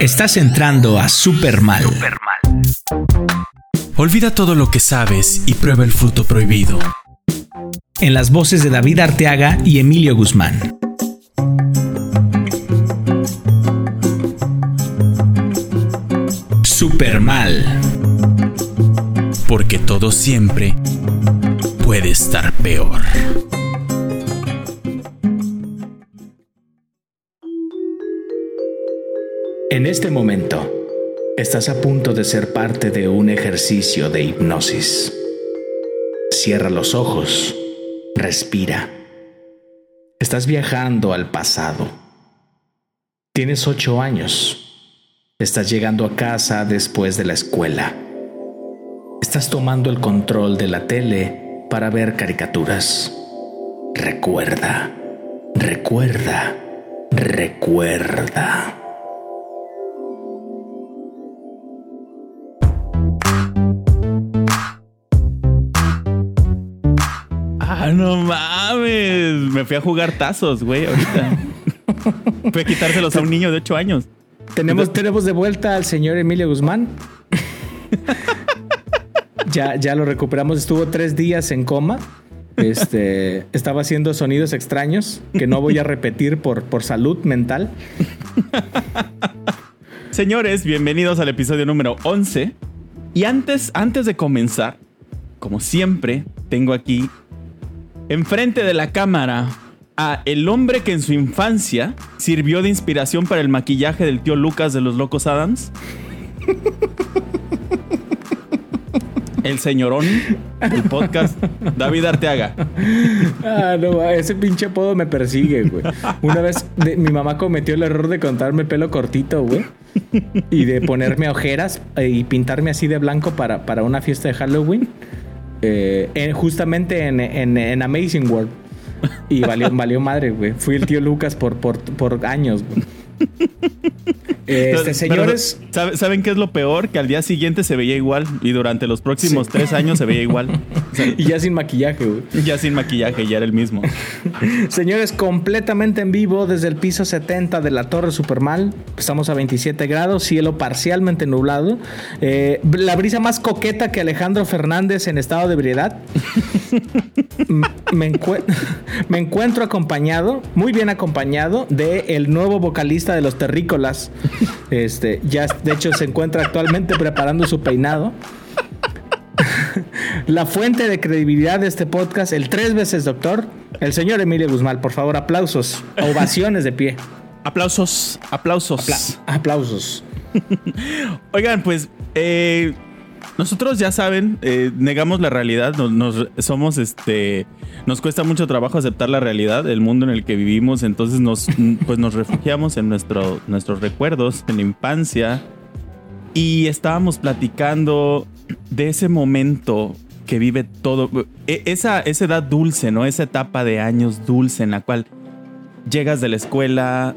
Estás entrando a Super Mal. Olvida todo lo que sabes y prueba el fruto prohibido. En las voces de David Arteaga y Emilio Guzmán. Super Mal. Porque todo siempre puede estar peor. En este momento, estás a punto de ser parte de un ejercicio de hipnosis. Cierra los ojos, respira. Estás viajando al pasado. Tienes ocho años. Estás llegando a casa después de la escuela. Estás tomando el control de la tele para ver caricaturas. Recuerda, recuerda, recuerda. Ah, no mames. Me fui a jugar tazos, güey, ahorita. fui a quitárselos a un niño de 8 años. Tenemos, tenemos de vuelta al señor Emilio Guzmán. ya, ya lo recuperamos. Estuvo tres días en coma. Este, estaba haciendo sonidos extraños que no voy a repetir por, por salud mental. Señores, bienvenidos al episodio número 11. Y antes, antes de comenzar, como siempre, tengo aquí enfrente de la cámara a el hombre que en su infancia sirvió de inspiración para el maquillaje del tío Lucas de los Locos Adams. El señorón del podcast, David Arteaga. Ah, no, ese pinche apodo me persigue, güey. Una vez mi mamá cometió el error de contarme pelo cortito, güey. Y de ponerme ojeras eh, y pintarme así de blanco para, para una fiesta de Halloween. Eh, en- justamente en, en- en Amazing World. Y valió, valió madre, güey. Fui el tío Lucas por, por, por años, güey. Este, señores, ¿sabe- ¿saben qué es lo peor? Que al día siguiente se veía igual y durante los próximos Sí. tres años se veía igual. O sea, y ya sin maquillaje, güey. ya sin maquillaje, ya era el mismo. Señores, completamente en vivo desde el piso 70 de la Torre Supermal. Estamos a 27 grados, cielo parcialmente nublado. Eh, la brisa más coqueta que Alejandro Fernández en estado de ebriedad. Me encuentro acompañado, muy bien acompañado, de el nuevo vocalista de los Terrícolas. Este, ya de hecho se encuentra actualmente preparando su peinado. La fuente de credibilidad de este podcast, el tres veces doctor, el señor Emilio Guzmán. Por favor, aplausos, ovaciones de pie. Aplausos, aplausos. Apla- aplausos. Oigan, pues eh, nosotros ya saben, eh, negamos la realidad, nos, nos- somos este, nos cuesta mucho trabajo aceptar la realidad, el mundo en el que vivimos, entonces nos, pues nos refugiamos en nuestro, nuestros recuerdos, en la infancia y estábamos platicando de ese momento que vive todo, e- esa, esa edad dulce, ¿no? Esa etapa de años dulce en la cual llegas de la escuela,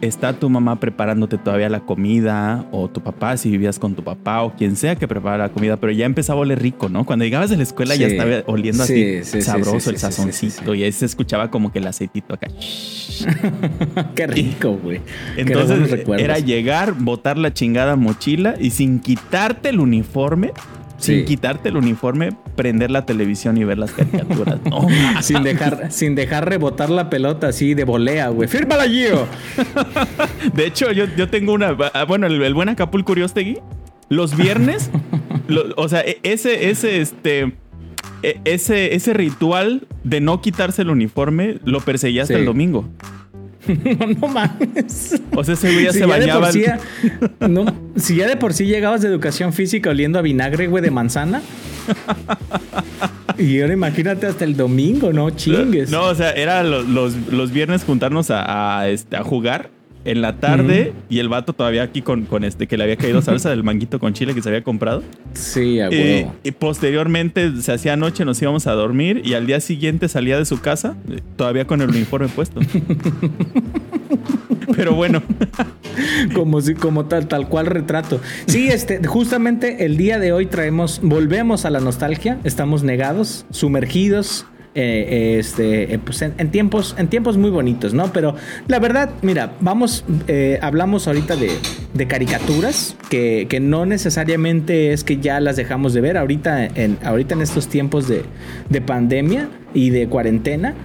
está tu mamá preparándote todavía la comida, o tu papá, si vivías con tu papá, o quien sea que prepara la comida, pero ya empezaba a oler rico, ¿no? Cuando llegabas de la escuela ya estaba oliendo Sí, así sí, sabroso el sazoncito, y ahí se escuchaba como que el aceitito acá. Qué rico, güey. Entonces era llegar, botar la chingada mochila y sin quitarte el uniforme, sin quitarte el uniforme, prender la televisión y ver las caricaturas. No, sin dejar, sin dejar rebotar la pelota así de volea, güey. ¡Fírmala, Gio! De hecho, yo, yo tengo una. ah, Bueno, el, el buen Acapulco Uriostegui, los viernes, lo- o sea, e- ese, ese, este. e- Ese, ese ritual de no quitarse el uniforme lo perseguía hasta Sí. el domingo. no, no mames. O sea, ese güey ya Si se ya, de por bañaba. sí, no, si ya de por sí llegabas de educación física oliendo a vinagre, güey, de manzana. Y ahora imagínate hasta el domingo, no chingues. No, o sea, era lo- los, los viernes juntarnos a, a, este, a jugar en la tarde y el vato todavía aquí con, con este que le había caído salsa del manguito con chile que se había comprado. Sí, a y posteriormente se hacía noche, nos íbamos a dormir y al día siguiente salía de su casa eh, todavía con el uniforme puesto. Pero bueno, Como si, como tal, tal cual retrato. Sí, este, justamente el día de hoy traemos, volvemos a la nostalgia. Estamos negados, sumergidos eh, este, eh, pues en, tiempos, en tiempos muy bonitos, ¿no? Pero la verdad, mira, vamos, eh, hablamos ahorita de, de caricaturas que, que no necesariamente es que ya las dejamos de ver ahorita en, ahorita en estos tiempos de, de pandemia y de cuarentena.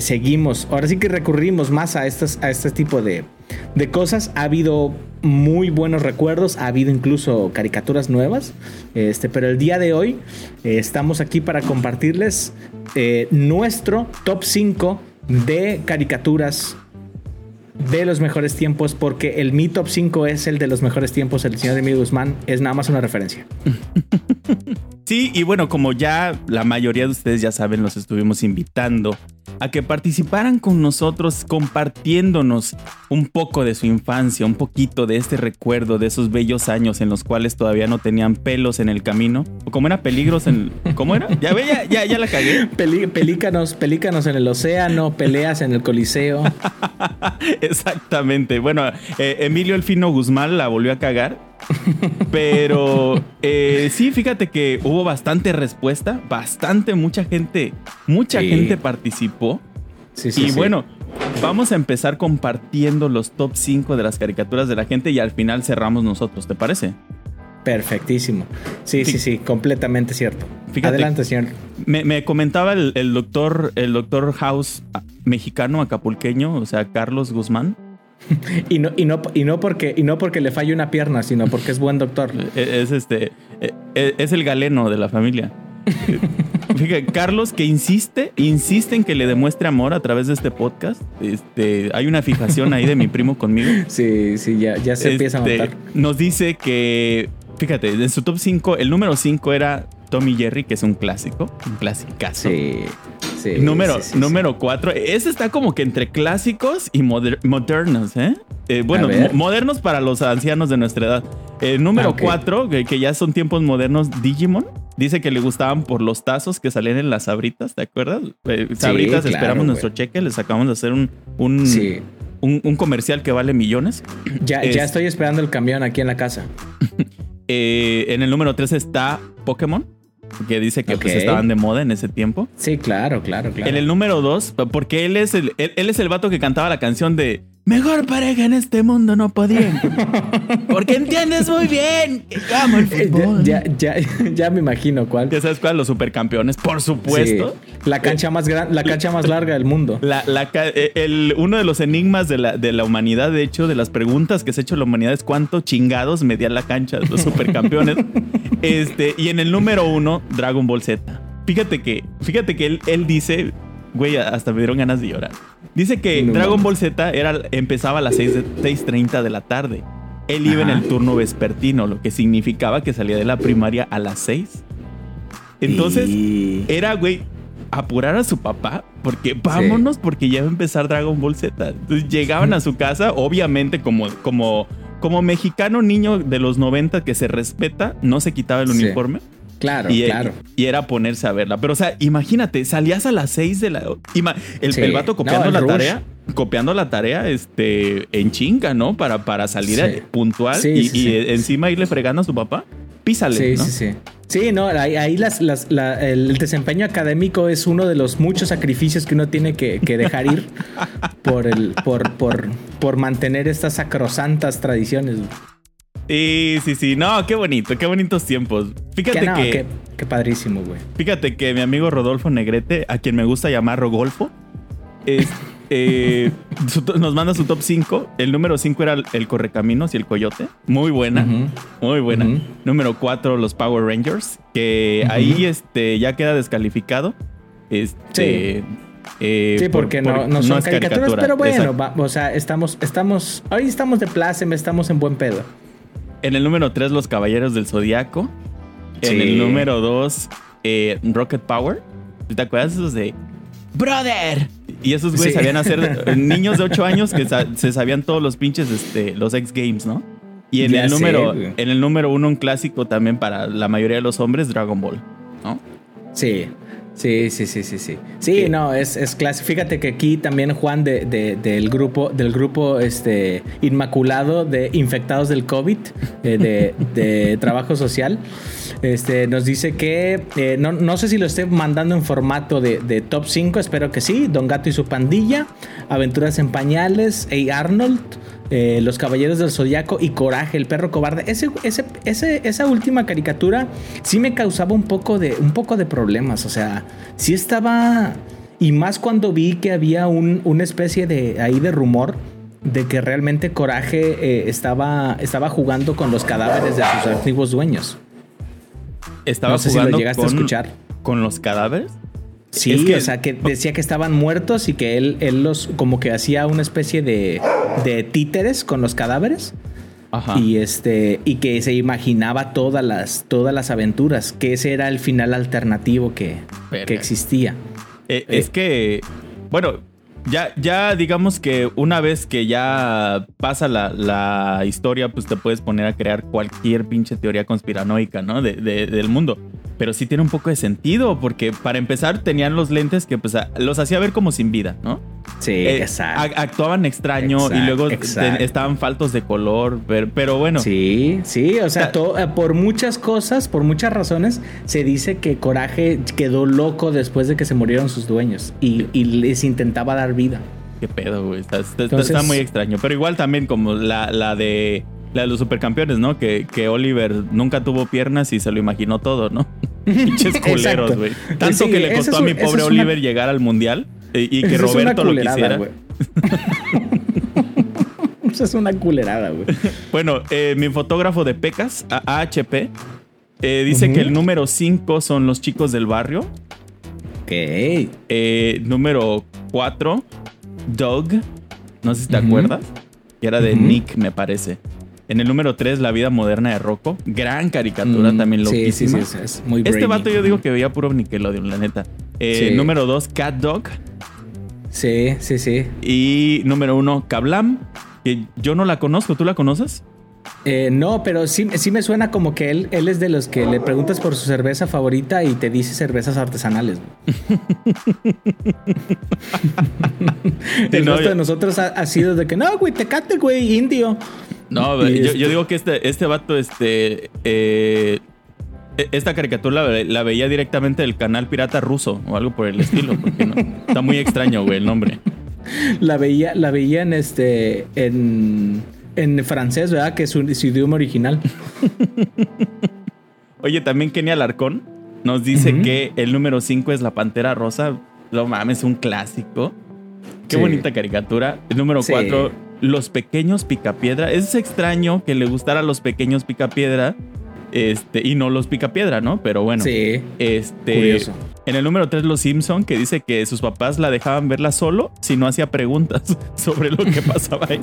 seguimos, ahora sí que recurrimos más a, estas, a este tipo de, de cosas. Ha habido muy buenos recuerdos, ha habido incluso caricaturas nuevas, este, pero el día de hoy estamos aquí para compartirles eh, nuestro top 5 de caricaturas de los mejores tiempos, porque el mi top 5 es el de los mejores tiempos, el señor Emilio Guzmán es nada más una referencia. Sí, y bueno, como ya la mayoría de ustedes ya saben, los estuvimos invitando a que participaran con nosotros compartiéndonos un poco de su infancia, un poquito de este recuerdo de esos bellos años en los cuales todavía no tenían pelos en el camino. O como era peligros en... ¿Cómo era? Ya ve, ya, ya, ya la cagué. Pelícanos, pelícanos en el océano, peleas en el coliseo. Exactamente. Bueno, eh, Emilio Elfino Guzmán la volvió a cagar. Pero eh, sí, fíjate que hubo bastante respuesta, bastante, mucha gente, mucha Sí. gente participó. Sí, sí, y bueno, vamos a empezar compartiendo los top 5 de las caricaturas de la gente y al final cerramos nosotros, ¿te parece? Perfectísimo. Sí, sí, sí, completamente cierto. Fíjate- Adelante, señor. Me, me comentaba el, el doctor, el doctor House ah, mexicano, acapulqueño, o sea, Carlos Guzmán. Y no, y no, y no porque, y no porque le falle una pierna, sino porque es buen doctor. Eh, Es este. eh, eh, Es el galeno de la familia. Fíjate, Carlos que insiste, insiste en que le demuestre amor a través de este podcast. Este, hay una fijación ahí de mi primo conmigo. Sí, sí, ya, ya se empieza a Este, notar. Nos dice que, fíjate, en su top 5, el número 5 era Tommy Jerry, que es un clásico, un clasicazo. Sí, sí. Número, sí, número 4. Ese está como que entre clásicos y moder- modernos, ¿eh? Eh, bueno, mo- modernos para los ancianos de nuestra edad. Eh, número Ah. 4, que, que ya son tiempos modernos, Digimon. Dice que le gustaban por los tazos que salían en las sabritas, ¿te acuerdas? Eh, sabritas, claro, esperamos güey. nuestro cheque, les acabamos de hacer un, un, un, un comercial que vale millones. Ya, Es- ya estoy esperando el camión aquí en la casa. Eh, en el número 3 está Pokémon, que dice que pues, estaban de moda en ese tiempo. Sí, claro, claro, claro. En el número 2, porque él es el, él, él es el vato que cantaba la canción de Mejor pareja en este mundo no podía. Porque entiendes muy bien que amo el Eh, fútbol. ya, ya, ya, ya me imagino cuál. Ya sabes cuál, los supercampeones, por supuesto. Sí, la cancha más gran, la cancha más larga del mundo. La, la eh, el, uno de los enigmas de la, de la humanidad, de hecho, de las preguntas que se ha hecho la humanidad es cuánto chingados medía la cancha de los supercampeones. este, y en el número uno, Dragon Ball Z. Fíjate que, fíjate que él, él dice, güey, hasta me dieron ganas de llorar. Dice que No Dragon. Ball Z era, empezaba a las 6 de- 6.30 de la tarde. Él iba en el turno vespertino, lo que significaba que salía de la primaria a las 6. Entonces, Y- era, güey, apurar a su papá, porque vámonos, porque ya va a empezar Dragon Ball Z. Entonces llegaban a su casa, obviamente, como, como, como mexicano niño de los 90 que se respeta, no se quitaba el Sí. uniforme. Claro, Y, claro. y era ponerse a verla. Pero, o sea, imagínate, salías a las 6 de la. el, Sí. el vato copiando No, el la rush. tarea. Copiando la tarea este, en chinga, ¿no? Para, para salir Sí. eh, puntual Sí, y, y, eh, encima irle fregando a su papá. Písale, Sí, ¿no? sí, sí. Sí, no, ahí, ahí las, las- la- el desempeño académico es uno de los muchos sacrificios que uno tiene que, que dejar ir por, el, por, por, por mantener estas sacrosantas tradiciones. Sí, sí, sí. No, qué bonito, qué bonitos tiempos. Fíjate Que no, que. qué, qué padrísimo, güey. Fíjate que mi amigo Rodolfo Negrete, a quien me gusta llamar Rogolfo, es, eh, su nos manda su top 5. El número 5 era el, Correcaminos y el Coyote. Muy buena, muy buena. Número 4, los Power Rangers, que ahí este, ya queda descalificado. Este, eh, Sí, por- porque por- no, no son caricaturas, caricatura. pero bueno, va- o sea, estamos, estamos, hoy estamos de pláceme, estamos en buen pedo. En el número 3, los Caballeros del Zodiaco. En Sí. el número 2, Rocket Power. ¿Te acuerdas esos de Brother? Y esos güeyes Sí. sabían hacer niños de 8 años que sa- se sabían todos los pinches, este, los X Games, ¿no? Y en Ya el número, en el número uno, un clásico también para la mayoría de los hombres, Dragon Ball, ¿no? Sí, Sí, sí, sí, sí, sí. Sí, no, es, es clase. Fíjate que aquí también Juan de, de- del grupo, del grupo este, Inmaculado de Infectados del COVID, eh, de, de Trabajo Social, este, nos dice que eh, no, no sé si lo esté mandando en formato de, de top 5, espero que sí. Don Gato y su pandilla, Aventuras en Pañales, A. Arnold. Eh, Los Caballeros del Zodiaco y Coraje, el perro cobarde. Ese, ese, ese- esa última caricatura sí me causaba un poco de, un poco de problemas. O sea, sí estaba. Y más cuando vi que había un- una especie de ahí de rumor de que realmente Coraje eh, estaba, estaba jugando con los cadáveres de sus antiguos dueños. Estaba No sé si lo llegaste a escuchar. con los cadáveres. Sí, Es que- o sea, que decía que estaban muertos y que él, él los como que hacía una especie de, de títeres con los cadáveres. Ajá. y este y que se imaginaba todas las todas las aventuras que ese era el final alternativo que, que existía Eh, es que, bueno, ya, ya digamos que una vez que ya pasa la, la historia, pues te puedes poner a crear cualquier pinche teoría conspiranoica, ¿no? De, de- del mundo. Pero sí tiene un poco de sentido, porque para empezar tenían los lentes que pues los hacía ver como sin vida, ¿no? sí Eh, exacto actuaban extraño y luego estaban faltos de color, pero, pero bueno. sí sí o sea eh, por muchas cosas por muchas razones se dice que Coraje quedó loco después de que se murieron sus dueños y, y les intentaba dar vida Qué pedo, güey. Está, está- Entonces- está muy extraño. Pero igual también como la, la de la de los supercampeones, ¿no? Que, que Oliver nunca tuvo piernas y se lo imaginó todo, ¿no? Pinches culeros, güey. Tanto Sí, que le costó es a mi pobre una- Oliver llegar al mundial y que Esa es una Roberto lo quisiera. es una culerada güey Bueno, eh, mi fotógrafo de pecas, AHP, eh, dice que el número 5 son los chicos del barrio. ok Eh, número 4, Doug. No sé si te acuerdas. Que era de. Nick, me parece. En el número 3, La vida moderna de Rocco. Gran caricatura, Mm, también sí, sí, loquísima. sí, es- muy Este brainy. vato yo digo que veía puro Nickelodeon, la neta. Eh, Sí. Número 2, Cat Dog. sí sí sí Y número 1, Kablam. Que yo no la conozco. ¿Tú la conoces? Eh, no, pero sí, sí me suena como que él, él es de los que le preguntas por su cerveza favorita y te dice cervezas artesanales. El resto de nosotros ha, ha sido de que no, güey, tecate, güey, indio. No, yo, este- yo digo que este, este vato, este. eh, e- esta caricatura la, la veía directamente del canal pirata ruso o algo por el estilo. Porque no, está muy extraño, güey, el nombre. La veía, la veía en este, en, en francés, ¿verdad? Que es su, su idioma original. Oye, también Kenia Alarcón nos dice que el número 5 es la pantera rosa. Lo mames, un clásico. Qué Sí. bonita caricatura. El número Sí. 4, los pequeños picapiedra. Es extraño que le gustara los pequeños picapiedra. Este, y no los picapiedra, ¿no? Pero bueno. Sí. Este, Curioso. En el número 3, Los Simpson, que dice que sus papás la dejaban verla solo si no hacía preguntas sobre lo que pasaba ahí.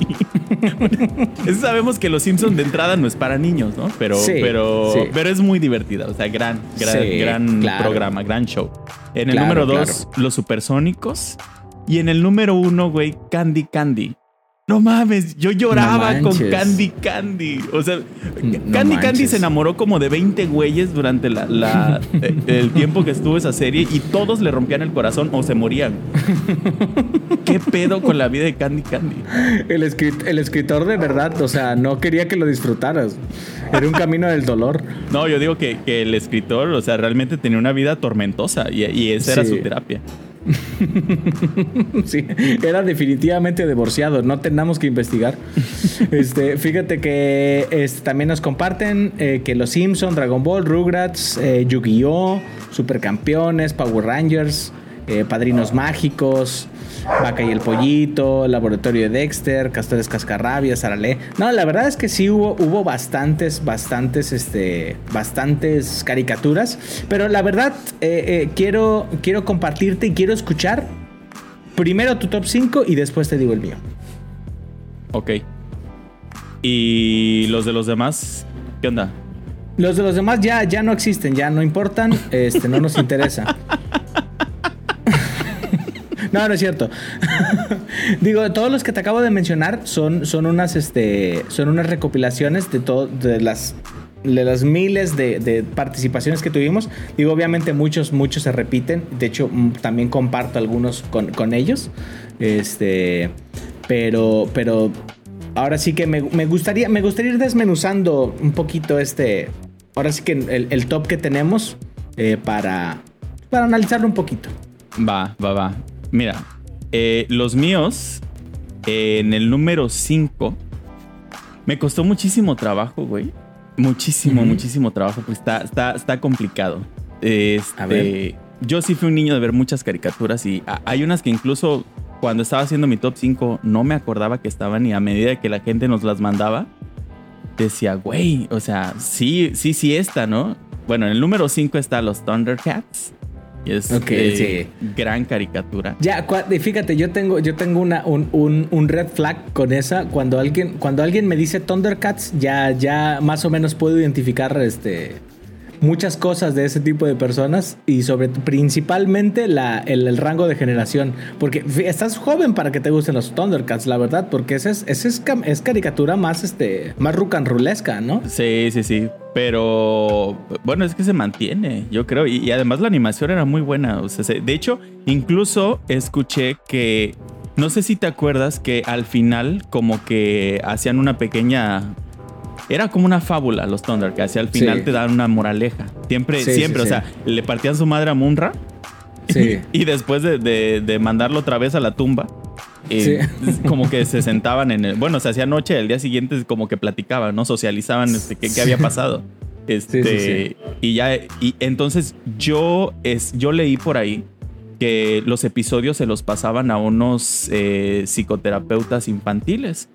Eso sabemos que Los Simpson de entrada no es para niños, ¿no? Pero, Sí, pero, sí. pero es muy divertida. O sea, gran, gran, Sí, gran claro. programa, gran show. En el Claro, número 2, Los Supersónicos. Y en el número 1, güey, Candy Candy. No mames, yo lloraba No con. Candy Candy. O sea, No Candy Candy se enamoró como de 20 güeyes durante la, la- eh, el tiempo que estuvo esa serie y todos le rompían el corazón o se morían. ¿Qué pedo con la vida de Candy Candy? El, escrit- el escritor de verdad, o sea, no quería que lo disfrutaras. Era un camino del dolor. No, yo digo que, que el escritor, o sea, realmente tenía una vida tormentosa y, y esa era su terapia. Sí, era definitivamente divorciado, no tenemos que investigar. Este, fíjate que este, también nos comparten eh, que los Simpson, Dragon Ball, Rugrats, eh, Yu-Gi-Oh, Supercampeones, Power Rangers, eh, Padrinos Mágicos, Vaca y el Pollito, Laboratorio de Dexter, Castores Cascarrabias, Arale. No, la verdad es que sí hubo, hubo bastantes, bastantes, este, bastantes caricaturas. Pero la verdad, eh, eh, quiero, quiero compartirte y quiero escuchar primero tu top 5 y después te digo el mío. Ok. ¿Y los de los demás? ¿Qué onda? Los de los demás ya, ya no existen, ya no importan, este, no nos interesa. No, no es cierto. Digo, todos los que te acabo de mencionar son, son unas, este, son unas recopilaciones de todo, de las de las miles de, participaciones que tuvimos, digo, obviamente muchos, muchos se repiten. De hecho, también comparto algunos con, con ellos. Este, pero, pero ahora sí que me, me gustaría, me gustaría ir desmenuzando un poquito este, ahora sí que el, el top que tenemos eh, para, para analizarlo un poquito. Va, va, va. Mira, eh, los míos, eh, en el número 5, me costó muchísimo trabajo, güey. Muchísimo, muchísimo trabajo, pues está, está, está complicado. Este, A ver. Yo sí fui un niño de ver muchas caricaturas y hay unas que incluso cuando estaba haciendo mi top 5 no me acordaba que estaban y a medida que la gente nos las mandaba, decía, güey, o sea, sí, sí, sí está, ¿no? Bueno, en el número 5 está los Thundercats. Y es Ok, eh, gran caricatura. Ya, fíjate, yo tengo, yo tengo una, un, un- un red flag con esa. Cuando alguien, cuando alguien me dice Thundercats, ya, ya más o menos puedo identificar este, muchas cosas de ese tipo de personas y sobre principalmente la, el, rango de generación. Porque estás joven para que te gusten los Thundercats, la verdad, porque esa es, esa es, caricatura más, este, más rucanrulesca, ¿no? Sí, sí, sí. Pero bueno, es que se mantiene, yo creo. Y, además la animación era muy buena. O sea, se- de hecho, incluso escuché que. No sé si te acuerdas que al final, como que hacían una pequeña. Era como una fábula los Thundercats. Y al final Sí. te dan una moraleja. Siempre, Sí, siempre. sí, o sea, le partían su madre a Munra. Sí. Y después de, de- de mandarlo otra vez a la tumba, eh, como que se sentaban en el. Bueno, se hacía noche, el día siguiente como que platicaban, ¿no? Socializaban este, qué, qué había pasado. Este, Sí, sí, sí. Y ya. Y entonces yo, es, yo leí por ahí que los episodios se los pasaban a unos eh, psicoterapeutas infantiles.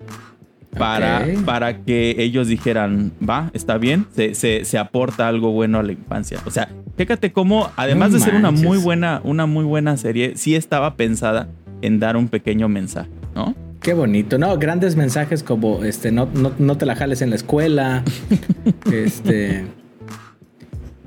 Para, para que ellos dijeran, va, está bien, se, se- se aporta algo bueno a la infancia. O sea, fíjate cómo, además No de ser una muy buena, una muy buena serie, sí estaba pensada en dar un pequeño mensaje, ¿no? Qué bonito, ¿no? Grandes mensajes como este, no, no, no te la jales en la escuela. este.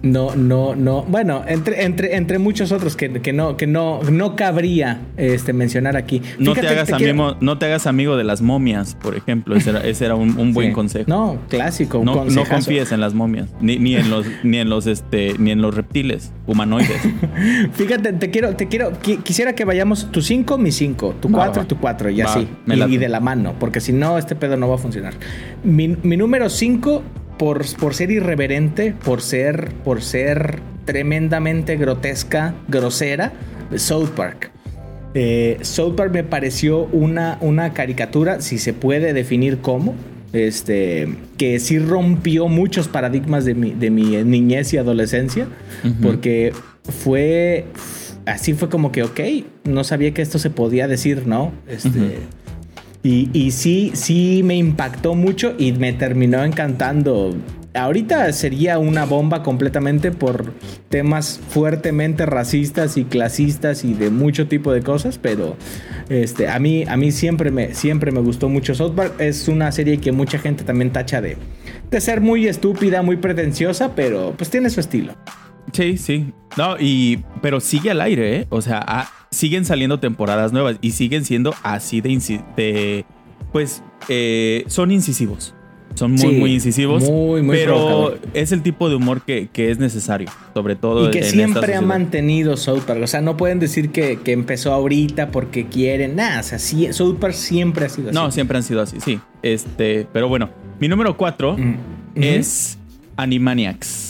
No, no, no. Bueno, entre, entre, entre muchos otros que, que no, que no, no cabría este, mencionar aquí. No te, hagas amigo, no te hagas amigo de las momias, por ejemplo. Ese era, ese era un, un buen Sí. consejo. No, clásico. No, confíes en las momias, ni, ni en los, ni en los, este, ni en los reptiles humanoides. Fíjate, te quiero, te quiero, qui- quisiera que vayamos tu 5, mi 5, tu Va, 4, va. tu 4, y Va, así. Y, y de la mano, porque si no, este pedo no va a funcionar. Mi, mi número 5, por, por ser irreverente, por ser, por ser tremendamente grotesca, grosera, South Park. Eh, South Park me pareció una, una caricatura, si se puede definir como, este, que sí rompió muchos paradigmas de mi, de mi niñez y adolescencia, porque fue, así fue como que, ok, no sabía que esto se podía decir, ¿no? Este. Y, sí, sí me impactó mucho y me terminó encantando. Ahorita sería una bomba completamente por temas fuertemente racistas y clasistas y de mucho tipo de cosas, pero este, a mí, a mí siempre, me, siempre me gustó mucho South Park. Es una serie que mucha gente también tacha de, de ser muy estúpida, muy pretenciosa, pero pues tiene su estilo. Sí, sí. No, y. Pero sigue al aire, ¿eh? O sea, ah, siguen saliendo temporadas nuevas y siguen siendo así de. de- pues. eh, son incisivos. Son muy, Sí, muy incisivos. muy, muy Pero provocador. es el tipo de humor que, que es necesario. Sobre todo. Y que en siempre ha mantenido South Park. O sea, no pueden decir que, que empezó ahorita porque quieren. Nada, o sea, sí, South Park siempre ha sido así. No, siempre han sido así, sí. Este. Pero bueno, mi número 4 Mm. es Animaniacs.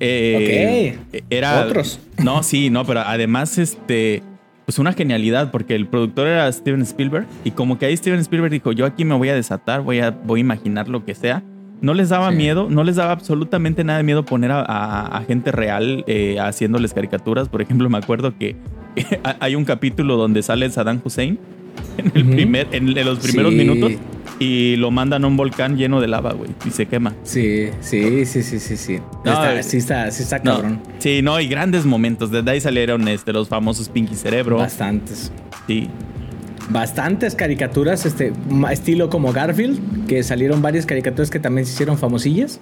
Eh, Era. Otros. No, sí, no, pero además, este. Pues una genialidad, porque el productor era Steven Spielberg. Y como que ahí Steven Spielberg dijo: Yo aquí me voy a desatar, voy a, voy a imaginar lo que sea. No les daba Sí. miedo, no les daba absolutamente nada de miedo poner a, a- a gente real eh, haciéndoles caricaturas. Por ejemplo, me acuerdo que hay un capítulo donde sale Saddam Hussein en, el primer, en, en los primeros Sí. minutos y lo mandan a un volcán lleno de lava, güey, y se quema. Sí, sí, sí, sí, sí, sí. No, Está- sí está, sí está No, cabrón. sí, no, y grandes momentos. Desde ahí salieron este, los famosos Pinky Cerebro. Bastantes. Sí. Bastantes caricaturas, este, estilo como Garfield, que salieron varias caricaturas que también se hicieron famosillas.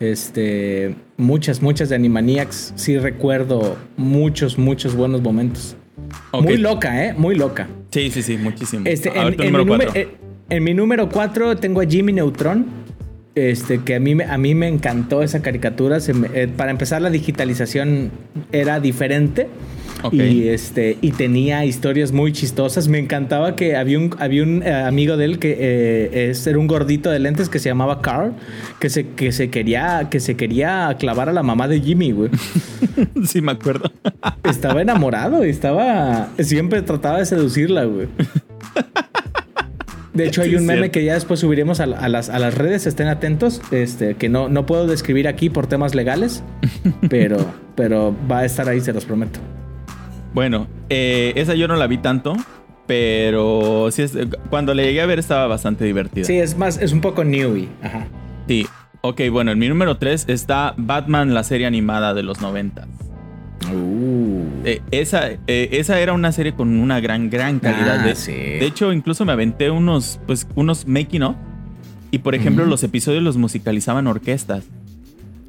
Este, muchas, muchas de Animaniacs. Sí recuerdo muchos, muchos buenos momentos. Muy loca, ¿eh? Muy loca. Sí, sí, sí, muchísimo. Este, A en, ver, tu en número mi número, cuatro. eh, en mi número 4 tengo a Jimmy Neutron. Este, que a mí, me- a mí me encantó esa caricatura. Me- eh, para empezar, la digitalización era diferente. Y este y tenía historias muy chistosas. Me encantaba que había un, había un eh, amigo de él que eh, es- era un gordito de lentes que se llamaba Carl, que se, que se quería que se quería clavar a la mamá de Jimmy, güey. sí, me acuerdo. Estaba enamorado y estaba siempre trataba de seducirla, güey. De hecho, hay un meme que ya después subiremos a, a las, a las redes, estén atentos, este, que no, no puedo describir aquí por temas legales, pero, pero va a estar ahí, se los prometo. Bueno, eh, esa yo no la vi tanto, pero sí es, cuando le llegué a ver estaba bastante divertida. Sí, es más, es un poco newy. Ajá. Sí. Ok, bueno, en mi número 3 está Batman, la serie animada de los 90. Uh. Eh, esa, eh, esa era una serie con una gran, gran calidad. Ah, de, sí. de hecho, incluso me aventé unos, pues, unos making of. Y por ejemplo, los episodios los musicalizaban orquestas.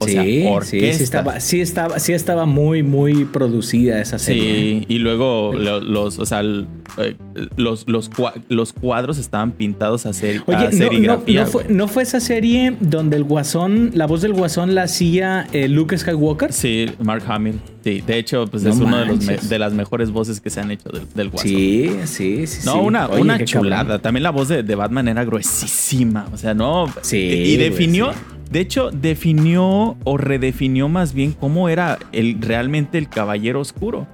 O sí, sea, sí, sí estaba, sí estaba, sí estaba muy, muy producida esa serie. Sí, y luego lo- los, o sea, el- eh, los, los, los cuadros estaban pintados a, ser, a Oye, no, no, serigrafía. no fue, güey. ¿no fue esa serie donde el guasón, la voz del guasón la hacía eh, Luke Skywalker? Sí, Mark Hamill. Sí, de hecho, pues No es una de, de las mejores voces que se han hecho del, del Guasón. Sí, sí, sí. No, sí. una, Oye, una chulada. cabrón. También la voz de, de Batman era gruesísima. O sea, no. Sí, Y definió. sí. De hecho, definió o redefinió más bien cómo era el, realmente el caballero oscuro.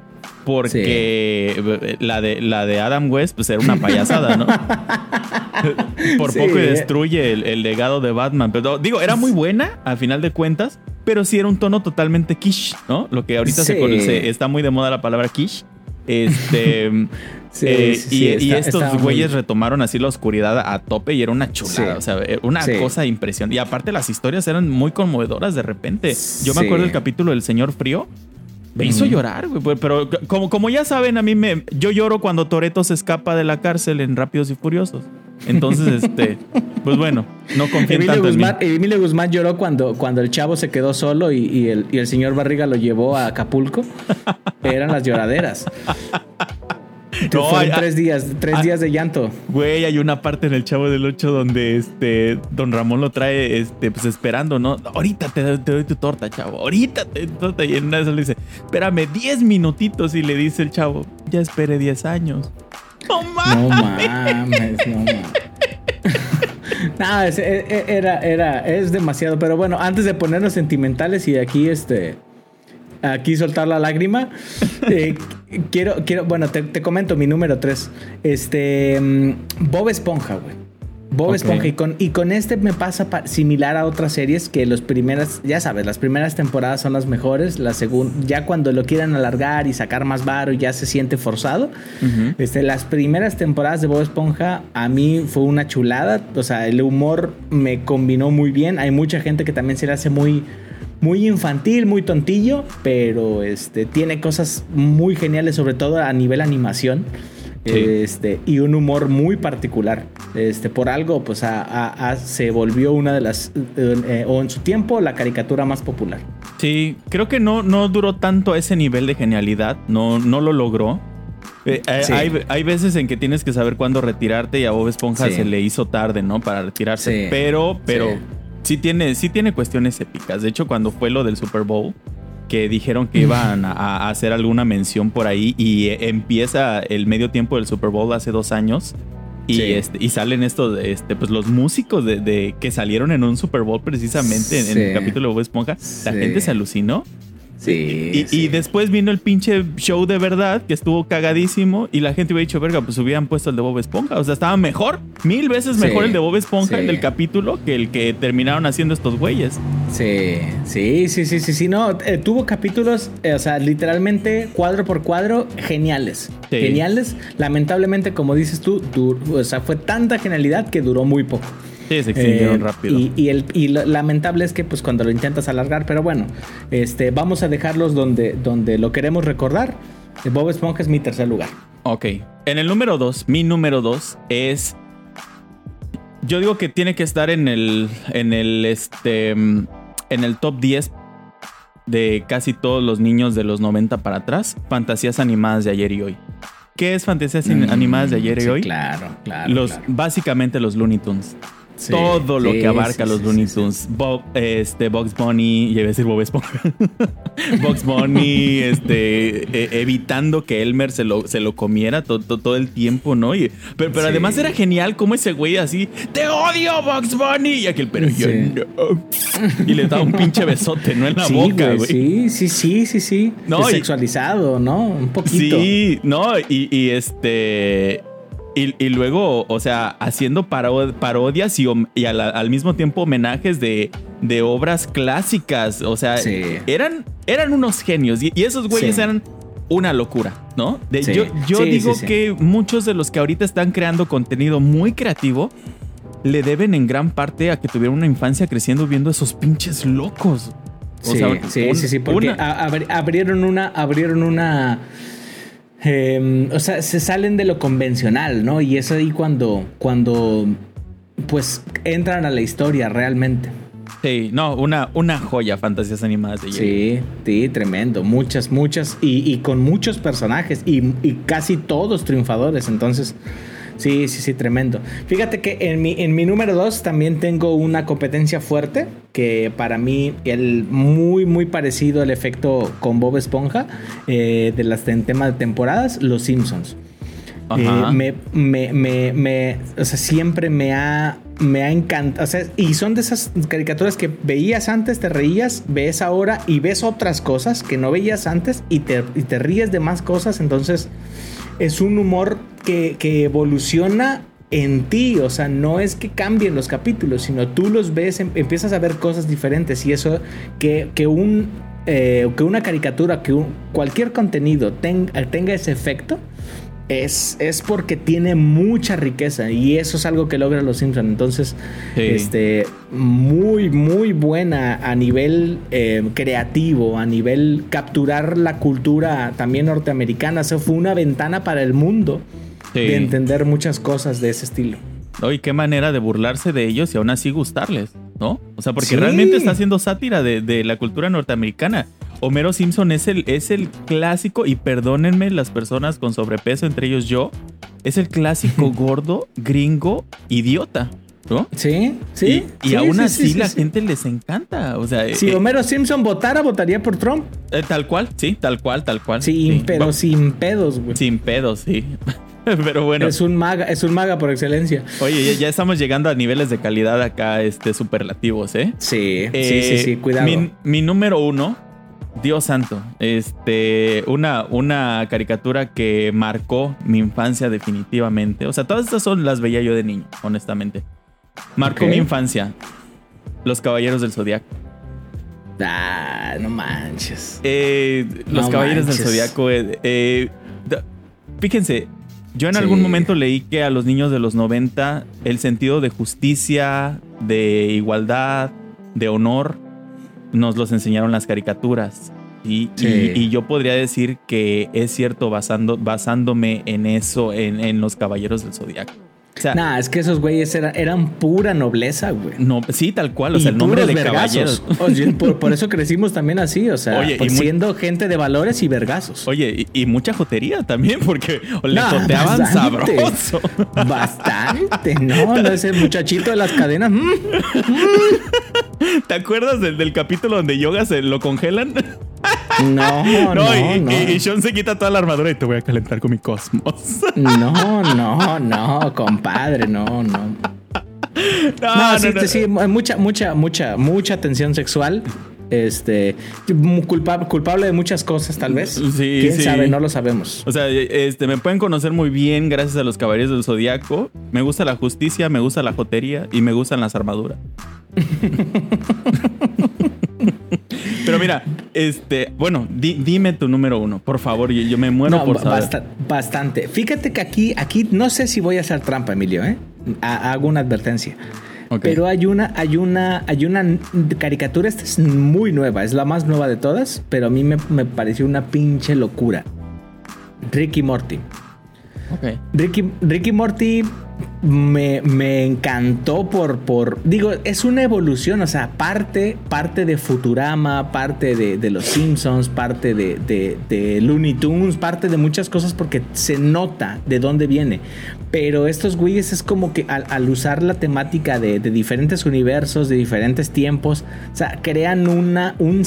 Porque la, de, la de Adam West, pues era una payasada, ¿no? Por Sí. poco y destruye el, el legado de Batman. Pero digo, era muy buena al final de cuentas, pero sí era un tono totalmente quiche, ¿no? Lo que ahorita se conoce, está muy de moda la palabra quiche. Este. Sí, eh, sí, y, sí, y estos muy- güeyes retomaron así la oscuridad a tope y era una chulada. O sea, una cosa impresionante. Y aparte, las historias eran muy conmovedoras de repente. Yo me acuerdo del capítulo del Señor Frío. Me hizo llorar, güey. Pero como, como ya saben, a mí me. Yo lloro cuando Toreto se escapa de la cárcel en Rápidos y Furiosos. Entonces, este. Pues bueno, no confíen Emilio tanto en mí. Guzmán, Emilio Guzmán lloró cuando, cuando el chavo se quedó solo y, y el, y el señor Barriga lo llevó a Acapulco. Eran las lloraderas. No, Fueron hay- tres días, tres días de llanto. Güey, hay una parte en el Chavo del 8 donde este Don Ramón lo trae este pues esperando, ¿no? Ahorita te, doy- te doy tu torta, chavo. Ahorita te doy tu torta. Y en una de le dice, espérame 10 minutitos. Y le dice el chavo, ya esperé 10 años. No mames. No mames, no mames. No, es, e- e- era, era, es demasiado. Pero bueno, antes de ponernos sentimentales y aquí este. Aquí soltar la lágrima. eh, quiero, quiero, bueno, te, te comento mi número 3. Este. mm, Bob Esponja, güey. Bob. Esponja. Y con, y con este me pasa pa- similar a otras series que los primeras, ya sabes, las primeras temporadas son las mejores. La segunda, ya cuando lo quieran alargar y sacar más varo, ya se siente forzado. Ujú. Este, las primeras temporadas de Bob Esponja a mí fue una chulada. O sea, el humor me combinó muy bien. Hay mucha gente que también se le hace muy, muy infantil, muy tontillo, pero este, tiene cosas muy geniales, sobre todo a nivel animación. Sí. Este, y un humor muy particular. Este, por algo, pues a- a- a- se volvió una de las, eh, eh, o en su tiempo, la caricatura más popular. Sí, creo que no, no duró tanto ese nivel de genialidad. No, no lo logró. Eh, eh, Sí. hay, hay veces en que tienes que saber cuándo retirarte y a Bob Esponja Sí. se le hizo tarde, ¿no? Para retirarse. Sí. Pero, pero Sí. tiene, sí tiene cuestiones épicas. De hecho, cuando fue lo del Super Bowl, que dijeron que iban a, a hacer alguna mención por ahí y eh, empieza el medio tiempo del Super Bowl hace dos años. Y, Sí. este, y salen estos, este, pues los músicos de, de- que salieron en un Super Bowl precisamente en, en el capítulo de Bob Esponja. La Sí. gente se alucinó. Sí. Y, y después vino el pinche show de verdad, que estuvo cagadísimo, y la gente hubiera dicho, verga, pues hubieran puesto el de Bob Esponja. O sea, estaba mejor, mil veces mejor Sí, el de Bob Esponja, sí. el del capítulo, que el que terminaron haciendo estos güeyes. Sí, sí, sí, sí, sí, sí, no, eh, tuvo capítulos, eh, o sea, literalmente cuadro por cuadro, geniales, geniales. Lamentablemente, como dices tú, o sea, fue tanta genialidad que duró muy poco. Sí, se extinguieron Eh, rápido. Y, y el, y lo lamentable es que, pues, cuando lo intentas alargar, pero bueno, este, vamos a dejarlos donde, donde lo queremos recordar. Eh, Bob Esponja es mi tercer lugar. Ok. En el número 2, mi número 2 es. Yo digo que tiene que estar en el. En el. Este. En el top 10 de casi todos los niños de los 90 para atrás. Fantasías animadas de ayer y hoy. ¿Qué es fantasías Mm, animadas de ayer y sí, hoy? Claro, claro. Los, claro. Básicamente los Looney Tunes. Sí, todo lo sí, que abarca sí, los sí, Looney sí, Tunes. Bob, este, Bugs Bunny, ya iba a decir Bob Esponja. Bugs Bunny, este, e- evitando que Elmer se lo, se lo comiera to- to- todo el tiempo, ¿no? Y- pero pero Sí. además era genial como ese güey así, te odio, Bugs Bunny. Y aquel, pero yo no. Y le daba un pinche besote, ¿no? En la sí, boca, güey, güey. Sí, sí, sí, sí, sí. No, y- sexualizado, ¿no? Un poquito. Sí, no, y, y este. Y, y luego, o sea, haciendo paro- parodias y, al, al mismo tiempo homenajes de, de obras clásicas. O sea, Sí. eran, eran unos genios. Y, y esos güeyes Sí. eran una locura, ¿no? De- Sí. Yo, digo que muchos de los que ahorita están creando contenido muy creativo le deben en gran parte a que tuvieron una infancia creciendo viendo esos pinches locos. O sí, sea, sí, un- sí, sí, porque una- abrieron una, abrieron una, eh, o sea, se salen de lo convencional, ¿no? Y es ahí cuando, cuando, pues, entran a la historia realmente. Sí, no, una, una joya, fantasías animadas de. Sí, sí, tremendo, muchas, muchas, y, y con muchos personajes, y, y casi todos triunfadores, entonces... Sí, sí, sí, tremendo. Fíjate que en mi, en mi número 2 también tengo una competencia fuerte, que para mí el muy, muy parecido al efecto con Bob Esponja, eh, de las en tema de temporadas, Los Simpsons. Ajá. Eh, me, me, me, me- o sea, siempre me ha, me ha encantado. O sea, y son de esas caricaturas que veías antes, te reías, ves ahora y ves otras cosas que no veías antes y te, y te ríes de más cosas. Entonces, es un humor que, que evoluciona en ti. O sea, no es que cambien los capítulos, sino tú los ves, em- empiezas a ver cosas diferentes. Y eso, que, que un. eh, que una caricatura, que cualquier contenido ten- tenga ese efecto, es, es porque tiene mucha riqueza y eso es algo que logra los Simpsons. Entonces, Sí. este, muy, muy buena a nivel eh, creativo, a nivel capturar la cultura también norteamericana. Eso fue una ventana para el mundo Sí. de entender muchas cosas de ese estilo. ¿no? Y qué manera de burlarse de ellos y aún así gustarles, ¿no? O sea, porque Sí. realmente está haciendo sátira de, de la cultura norteamericana. Homero Simpson es el, es el clásico, y perdónenme las personas con sobrepeso, entre ellos yo, es el clásico gordo, gringo, idiota, ¿no? Sí, sí. y y sí, aún sí, así sí, sí, la gente les encanta. O sea, Si eh, Homero Simpson votara, votaría por Trump. eh, tal cual, sí, tal cual, tal cual. Sí. pero sin pedos, güey. sin pedos, sí. Pero bueno. Es un maga, es un maga por excelencia. Oye, ya, ya estamos llegando a niveles de calidad acá, este, superlativos, ¿eh? Sí, sí, Eh, sí, sí, cuidado. Mi, mi número uno, Dios santo, este, una, una caricatura que marcó mi infancia definitivamente. O sea, todas estas son las veía yo de niño, honestamente. Marcó mi infancia. Los Caballeros del Zodiaco. Ah, no manches. Eh, los No Caballeros manches. del Zodiaco. eh, eh, fíjense, yo en Sí. algún momento leí que a los niños de los 90 el sentido de justicia, de igualdad, de honor, nos los enseñaron las caricaturas. Y, Sí. y- y yo podría decir que es cierto basando, basándome en eso, en, en los Caballeros del Zodiaco. O sea, Nah, es que esos güeyes eran, eran pura nobleza, güey. no, sí, tal cual, o Y sea, el nombre de vergazos. caballeros. Oye, por, por eso crecimos también así, o sea, Oye, y pues, muy- siendo gente de valores y vergazos. Oye, y, y mucha jotería también, porque le Nah, joteaban bastante. sabroso. Bastante, ¿no? no ese muchachito de las cadenas. mm, ¿Te acuerdas del, del capítulo donde Yoga se lo congelan? No, no, y, no. y- y Sean se quita toda la armadura y te voy a calentar con mi cosmos. No, no, no, compadre, no, no. no, No, sí, sí, mucha, mucha, mucha, mucha tensión sexual. Este, culpable, culpable de muchas cosas, tal vez. Sí, Quién sí. sabe, no lo sabemos. O sea, este, me pueden conocer muy bien gracias a los caballeros del zodiaco. Me gusta la justicia, me gusta la jotería y me gustan las armaduras. Pero mira, este, bueno, di- dime tu número uno, por favor. Yo, yo me muero No, por saber. basta- bastante. Fíjate que aquí, aquí no sé si voy a hacer trampa, Emilio, ¿eh? Ha- Hago una advertencia. Pero hay una, hay una, hay una caricatura, esta es muy nueva, es la más nueva de todas, pero a mí me, me pareció una pinche locura. Ricky Morty. Ok. Ricky, Ricky Morty me, me, encantó por, por, digo, es una evolución, o sea, parte, parte de Futurama, parte de, de Los Simpsons, parte de, de, de, Looney Tunes, parte de muchas cosas porque se nota de dónde viene. Pero estos güeyes es como que al, usar la temática de, diferentes universos, de diferentes tiempos, o sea, crean una, un,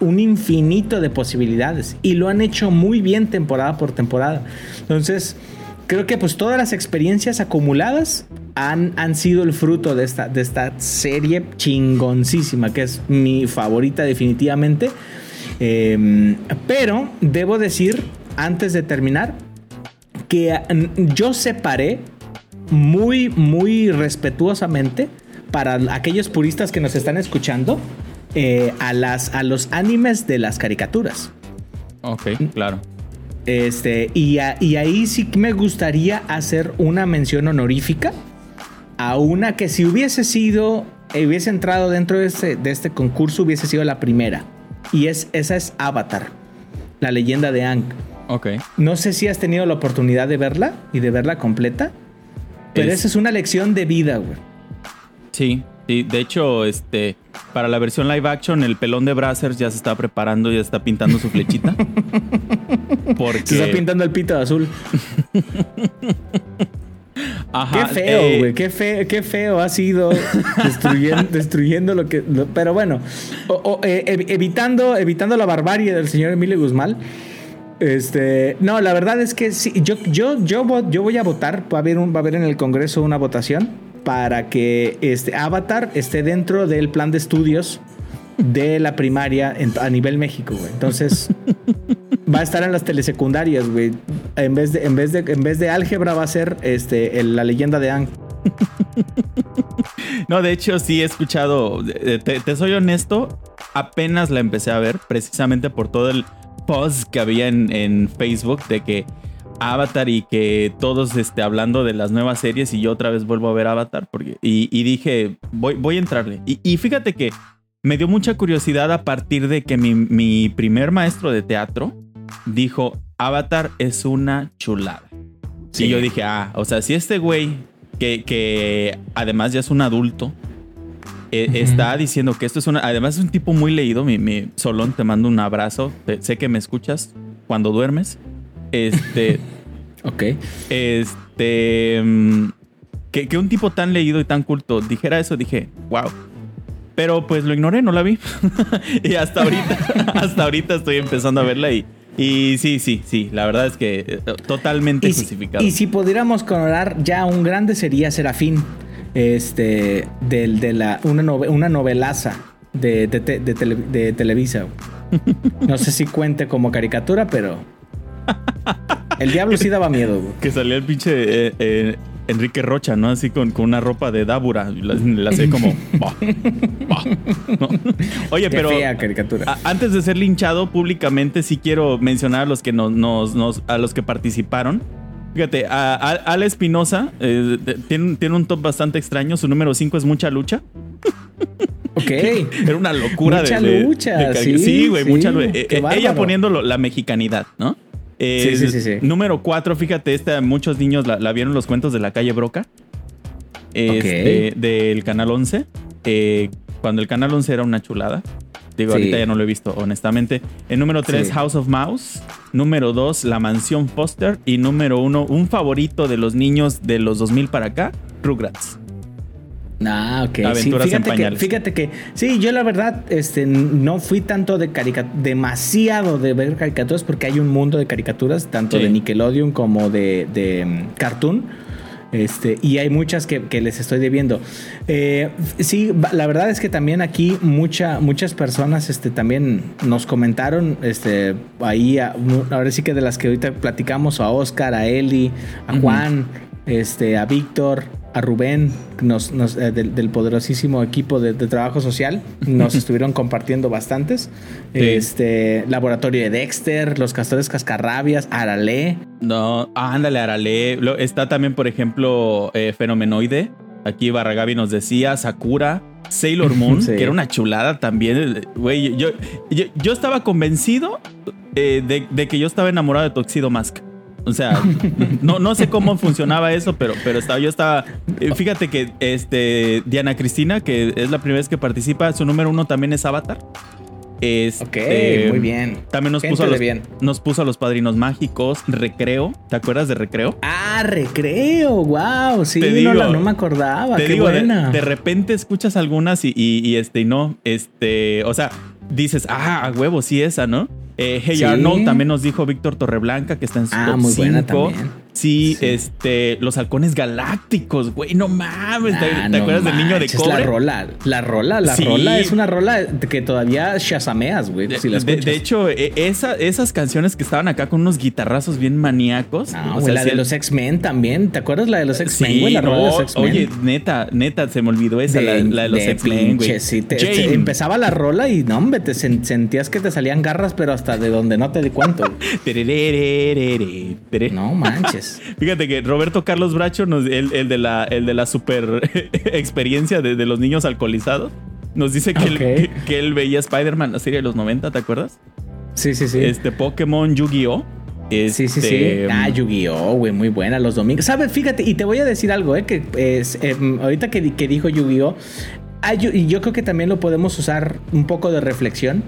un infinito de posibilidades y lo han hecho muy bien temporada por temporada. Entonces, creo que pues todas las experiencias acumuladas han, han sido el fruto de esta, de esta serie chingoncísima, que es mi favorita definitivamente. Em, pero debo decir, antes de terminar, que yo separé muy, muy respetuosamente para aquellos puristas que nos están escuchando eh, a, las, a los animes de las caricaturas. Ok, claro. Este, y, ahí sí me gustaría hacer una mención honorífica a una que si hubiese sido, eh, hubiese entrado dentro de este, de este concurso, hubiese sido la primera. Y es, esa es Avatar, la leyenda de Ang. Ok. No sé si has tenido la oportunidad de verla y de verla completa, pero esa es una lección de vida, güey. Sí, sí. De hecho, este, para la versión live action, el pelón de Brazzers ya se está preparando, ya está pintando su flechita. porque... Se está pintando el pito de azul. Ajá, qué feo, eh, güey. qué, feo, qué feo ha sido destruyendo, destruyendo lo que. pero bueno, eh, evitando, evitando la barbarie del señor Emilio Guzmán. Este, no, la verdad es que sí, yo, yo, yo, yo voy a votar. Va a haber, un, va a haber en el Congreso una votación para que este Avatar esté dentro del plan de estudios de la primaria a nivel México, güey. Entonces, va a estar en las telesecundarias, güey. En vez de, en vez de, en vez de álgebra va a ser este, la leyenda de Ang. No, de hecho, sí he escuchado. Te, soy honesto, apenas la empecé a ver, precisamente por todo el post que había en Facebook de que Avatar y que todos esté hablando de las nuevas series y yo otra vez vuelvo a ver Avatar porque, y, dije, voy, voy a entrarle. Y, fíjate que me dio mucha curiosidad a partir de que mi, primer maestro de teatro dijo, Avatar es una chulada. Y yo dije, ah, o sea, si este güey, que, que además ya es un adulto, eh, está diciendo que esto es una. Además, es un tipo muy leído. Mi, mi Solón, te mando un abrazo. sé que me escuchas cuando duermes. Este. ok. Este. Mm, que, un tipo tan leído y tan culto dijera eso, dije, wow. Pero pues lo ignoré, no la vi. y hasta ahorita, hasta ahorita estoy empezando a verla y. Y sí, sí, sí, la verdad es que eh, totalmente y justificado. y si pudiéramos coronar ya un grande sería Serafín, este, del, de la, una, una novelaza de, de Televisa. No sé si cuente como caricatura, pero el diablo sí daba miedo, Que salía el pinche eh, eh, Enrique Rocha, ¿no? Así con, con, una ropa de Dábura. La, hacía como. Oye, pero. caricatura. antes de ser linchado públicamente, sí quiero mencionar a los que nos, nos, a los que participaron. Fíjate, a, Ale Espinosa eh, tiene, tiene, un top bastante extraño. Su número 5 es mucha lucha. Ok. Era una locura mucha lucha. sí, güey, mucha lucha. ella poniendo la mexicanidad, ¿no? Sí, sí, sí, sí, Número 4, fíjate, esta, muchos niños la, vieron los cuentos de la calle Broca. Este, Del canal 11. Eh, cuando el canal 11 era una chulada. Digo, ahorita ya no lo he visto, honestamente. En número 3, House of Mouse. Número 2, La Mansión Foster. Y número 1, un favorito de los niños de los 2000 para acá, Rugrats. Ah, ok. fíjate, que, fíjate que, sí, yo la verdad este, no fui tanto de caricaturas, demasiado de ver caricaturas, porque hay un mundo de caricaturas, tanto de Nickelodeon como de, de mm, Cartoon. Este, y hay muchas que, les estoy debiendo. Eh, sí, la verdad es que también aquí mucha, muchas personas este, también nos comentaron, este, ahí, ahora sí que de las que ahorita platicamos, a Oscar, a Eli, a Juan, este, a Víctor, a Rubén nos, eh, del, poderosísimo equipo de, trabajo social. Nos estuvieron compartiendo bastantes. Este laboratorio de Dexter, los castores cascarrabias, Arale. No, ándale, Arale. Está también, por ejemplo, eh, Fenomenoide. Aquí Barragabi nos decía, Sakura, Sailor Moon, que era una chulada también. Güey, yo, yo, estaba convencido eh, de, de, que yo estaba enamorado de Toxido Mask. O sea, no, no sé cómo funcionaba eso, pero, pero estaba, yo estaba. eh, Fíjate que este Diana Cristina, que es la primera vez que participa, su número uno también es Avatar. Este, Ok, muy bien. También nos Gente puso, a los, bien. nos puso a los padrinos mágicos, Recreo. ¿Te acuerdas de Recreo? Ah, recreo, wow, sí, Te no, la- no, me acordaba, Te qué digo, de, buena. de repente escuchas algunas y, y- y, este, y no, este, o sea, dices, ah, a huevo, sí, esa, ¿no? Eh, hey Sí. Arnold también nos dijo Víctor Torreblanca que está en su Ah, top muy buena 5. también. Sí, Sí. este, los halcones galácticos, güey, no mames, ¿te, Ah, te acuerdas del niño de cobre? La rola, la rola, la Sí. rola es una rola que todavía shazameas, güey, De, si de- de hecho, e- esa- esas canciones que estaban acá con unos guitarrazos bien maníacos. No, o sea, la de los X-Men también. ¿Te acuerdas la de los X-Men, Sí, güey? La rola de los X-Men. oye, neta, neta, se me olvidó esa, la, la de los X-Men, güey. te- empezaba la rola y no, hombre, te sen- sentías que te salían garras, pero hasta de donde no te di tere. No manches. Fíjate que Roberto Carlos Bracho, el, el de la, el de la super experiencia de, de los niños alcoholizados, nos dice que, él, Ok. que él veía Spider-Man, la serie de los 90, ¿te acuerdas? Sí, sí, sí. Este Pokémon Yu-Gi-Oh! Sí, sí, sí. Este, Ah, Yu-Gi-Oh, güey, muy buena los domingos. ¿Sabes? Fíjate, y te voy a decir algo, ¿eh? Que es, em, ahorita que, que dijo Yu-Gi-Oh, ah, yo- y yo creo que también lo podemos usar un poco de reflexión.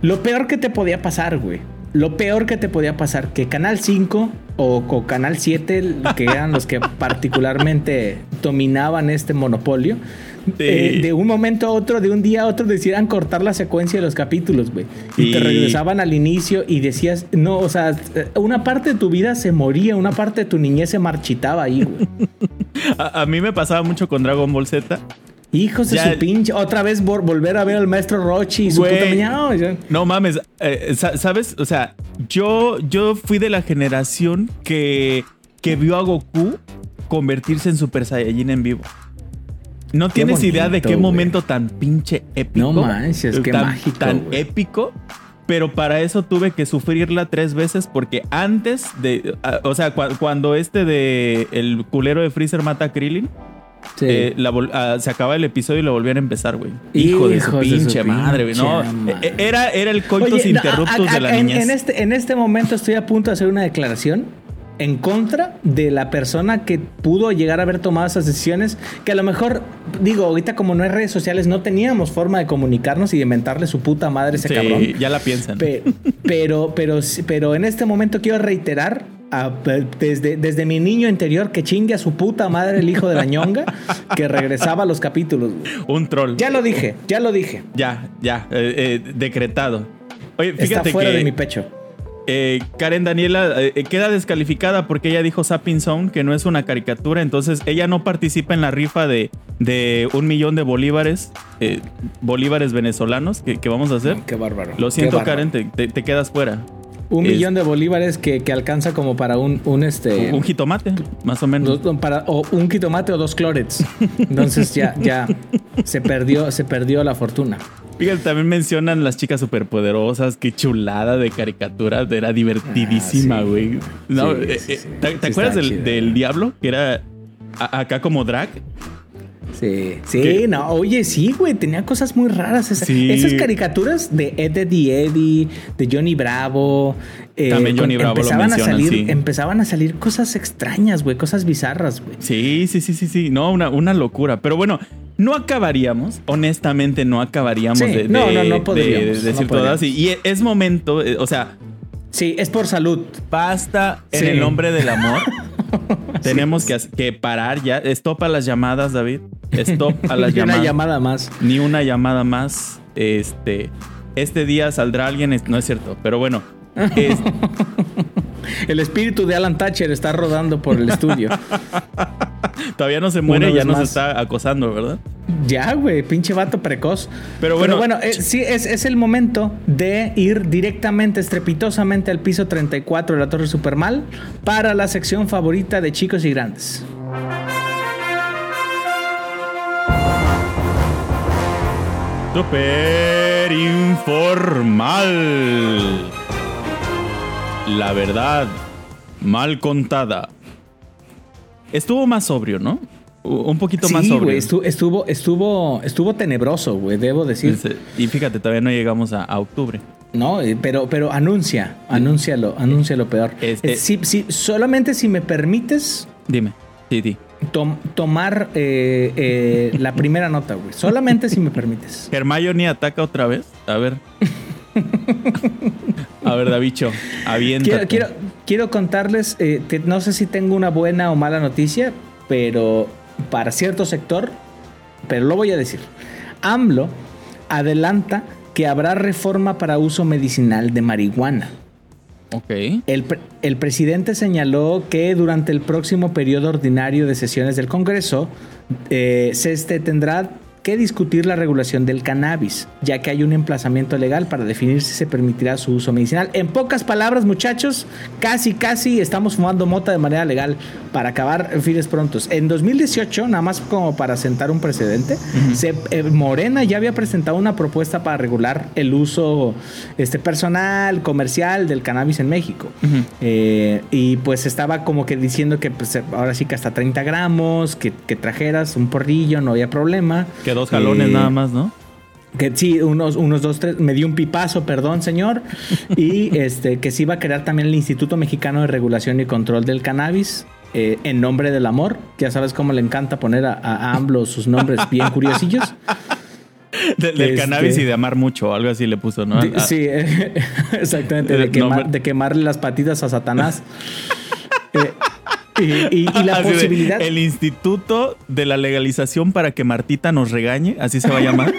Lo peor que te podía pasar, güey. Lo peor que te podía pasar, que Canal 5 o, o Canal 7, que eran los que particularmente dominaban este monopolio, eh, de un momento a otro, de un día a otro, decidieran cortar la secuencia de los capítulos, güey. Y te regresaban al inicio y decías, no, o sea, eh, una parte de tu vida se moría, una parte de tu niñez se marchitaba ahí, güey. a, a mí me pasaba mucho con Dragon Ball Z. Hijos de su pinche, otra vez volver a ver al maestro Rochi y su puta. No, mames, eh, sa- ¿sabes? O sea, yo, yo fui de la generación que, que vio a Goku convertirse en Super Saiyajin en vivo. No Qué tienes idea de qué momento tan pinche épico. No manches, qué tan, mágico, Tan épico. Pero para eso tuve que sufrirla tres veces porque antes de... o sea, cua- cuando este de... El culero de Freezer mata a Krillin, Sí. eh, la ah, se acaba el episodio y lo volvían a empezar, güey. Hijo de su Hijos de su pinche madre, güey. No, madre. eh, era, era el coitus Oye, no, interruptus a- a- de la en, niñez. en este, en este momento estoy a punto de hacer una declaración en contra de la persona que pudo llegar a haber tomado esas decisiones, que a lo mejor, digo, ahorita como no hay redes sociales, no teníamos forma de comunicarnos y de inventarle su puta madre a ese Sí, cabrón. ya la piensan. Pe- Pero, pero, pero en este momento quiero reiterar a- desde, desde mi niño interior que chingue a su puta madre el hijo de la ñonga que regresaba a los capítulos. Un troll. Ya lo dije, ya lo dije. Ya, ya, eh, eh, decretado. Oye, Está fíjate fuera que de mi pecho. eh, Karen Daniela queda descalificada porque ella dijo Sapping Zone, que no es una caricatura, entonces ella no participa en la rifa de, de un millón de bolívares, bolívares venezolanos que, que vamos a hacer. Qué bárbaro. Lo siento, bárbaro. Karen, te, te- te quedas fuera. Un Es- millón de bolívares que, que alcanza como para un, un este. Un jitomate, más o menos. para, o un quitomate o dos clorets. Entonces ya, ya se perdió, se perdió la fortuna. Fíjate, también mencionan las chicas superpoderosas, qué chulada de caricatura, era divertidísima, Ah, sí. güey. No, Sí, eh, sí, eh. ¿Te, acuerdas del, del diablo? Que era a- acá como drag. Sí, sí, ¿Qué? no, oye, sí, güey, tenía cosas muy raras. Sí. Esas caricaturas de Ed, Ed y Eddie, de Johnny Bravo. eh, También Johnny con- Bravo lo empezaban a mencionan, salir, sí. Empezaban a salir cosas extrañas, güey, cosas bizarras, güey. Sí, sí, sí, sí, sí. No, una, una locura. Pero bueno, no acabaríamos, honestamente, no acabaríamos Sí, de, no, de- no, no podríamos, de decir no todas. Y, y es momento, eh, o sea, Sí, es por salud. basta en el nombre del amor. Tenemos que, que parar ya. Stop a las llamadas, David. Stop a las Y una llamadas. llamada más. ni una llamada más. Este, este día saldrá alguien, no es cierto, pero bueno. es- El espíritu de Alan Thatcher está rodando por el estudio. todavía no se muere, ya nos más. está acosando, ¿verdad? ya, güey, pinche vato precoz. Pero bueno- bueno, eh, sí, es, es el momento de ir directamente, estrepitosamente al piso 34 de la Torre Supermal para la sección favorita de chicos y grandes. Super informal. La verdad, mal contada. Estuvo más sobrio, ¿no? Un poquito más Sí, sobrio. güey, estu- estuvo, estuvo, estuvo tenebroso, güey, debo decir. Este, Y fíjate, todavía no llegamos a, a octubre. ¿no? Eh, Pero, pero anuncia, anúncialo, anuncia lo peor. Es- Eh, si- si- solamente si me permites Dime. Sí, sí. tom- tomar eh, eh, la primera nota, güey. Solamente si me permites. Hermione ataca otra vez. A ver. A ver, Davicho, aviéntate. Quiero, quiero, quiero contarles, eh, que no sé si tengo una buena o mala noticia, pero para cierto sector, pero lo voy a decir. AMLO adelanta que habrá reforma para uso medicinal de marihuana. Ok. El, pre- el presidente señaló que durante el próximo periodo ordinario de sesiones del Congreso eh, se este, tendrá que discutir la regulación del cannabis, ya que hay un emplazamiento legal para definir si se permitirá su uso medicinal. En pocas palabras, muchachos, casi, casi estamos fumando mota de manera legal para acabar fines prontos. En 2018, nada más como para sentar un precedente, se- eh, Morena ya había presentado una propuesta para regular el uso este, personal, comercial del cannabis en México. Eh, y pues estaba como que diciendo que pues, ahora sí que hasta 30 gramos, que, que trajeras un porrillo, no había problema. Que dos jalones Eh, nada más, ¿no? Que sí, unos, unos dos, tres, me dio un pipazo, perdón, señor. Y este, que se iba a crear también el Instituto Mexicano de Regulación y Control del Cannabis. Eh, en nombre del amor, ya sabes cómo le encanta poner a, a AMLO sus nombres bien curiosillos. De- del este- cannabis y de amar mucho, algo así le puso, ¿no? De- Ah, sí, eh, exactamente, de, quemar- de quemarle las patitas a Satanás. Eh, y, y- y la así posibilidad. el Instituto de la Legalización para que Martita nos regañe, así se va a llamar.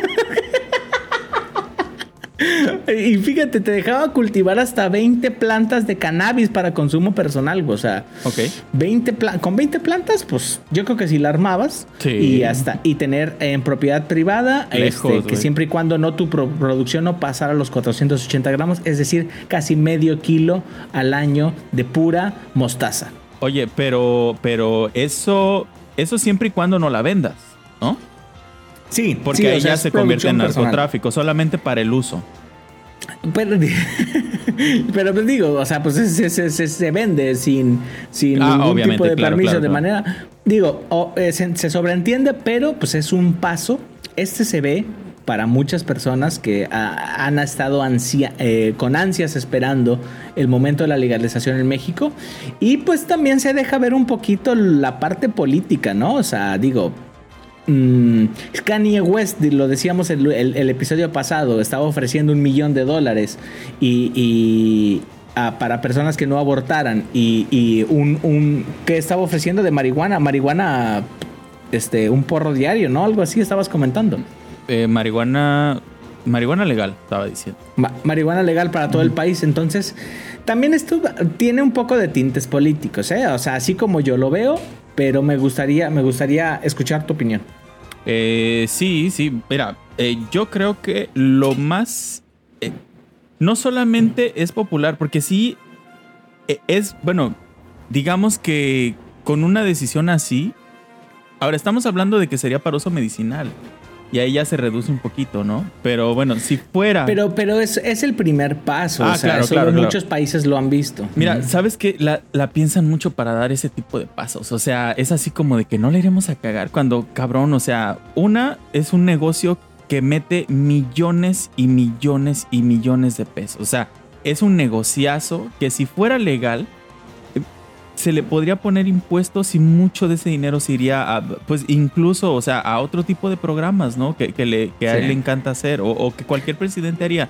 Y fíjate, te dejaba cultivar hasta 20 plantas de cannabis para consumo personal, güey, o sea, ok. 20 pla- con 20 plantas, pues yo creo que si la armabas Sí. y hasta y tener en propiedad privada, Lejos, este, que siempre y cuando no tu pro- producción no pasara los 480 gramos, es decir, casi medio kilo al año de pura mostaza. Oye, pero, pero eso, eso siempre y cuando no la vendas, ¿no? Sí, Porque sí, ahí sea, ya se convierte en producción personal. narcotráfico, solamente para el uso. Pero, pero pues digo, o sea, pues se, se- se- se vende sin, sin Ah, ningún tipo de claro, permiso, claro, de claro. manera. Digo, o, eh, se, sobreentiende, pero pues es un paso. Este se ve para muchas personas que ah, han estado ansia- eh, con ansias esperando el momento de la legalización en México. Y pues también se deja ver un poquito la parte política, ¿no? O sea, digo, Mm, Kanye West, lo decíamos el, el- el episodio pasado, estaba ofreciendo un millón de dólares y, y, para personas que no abortaran y, y un, un que estaba ofreciendo de marihuana, marihuana, este, un porro diario, ¿no? Algo así estabas comentando. Eh, marihuana, marihuana legal, estaba diciendo. Ma- marihuana legal para todo el país. Entonces, también esto tiene un poco de tintes políticos, ¿eh? O sea, así como yo lo veo, pero me gustaría, me gustaría escuchar tu opinión. Eh, sí, sí, mira, eh, yo creo que lo más... eh, no solamente es popular, porque sí eh, es, bueno, digamos que con una decisión así, ahora estamos hablando de que sería para uso medicinal. Y ahí ya se reduce un poquito, ¿no? Pero bueno, si fuera... Pero, pero es, es el primer paso. Ah, o sea, claro, solo claro, claro. muchos países lo han visto. Mira. ¿sabes qué? La, la piensan mucho para dar ese tipo de pasos. O sea, es así como de que no le iremos a cagar cuando, cabrón, o sea, una es un negocio que mete millones y millones y millones de pesos. O sea, es un negociazo que si fuera legal, se le podría poner impuestos y mucho de ese dinero se iría a, pues incluso, o sea, a otro tipo de programas, ¿no? Que, que le, que a él le encanta hacer o, o que cualquier presidente haría.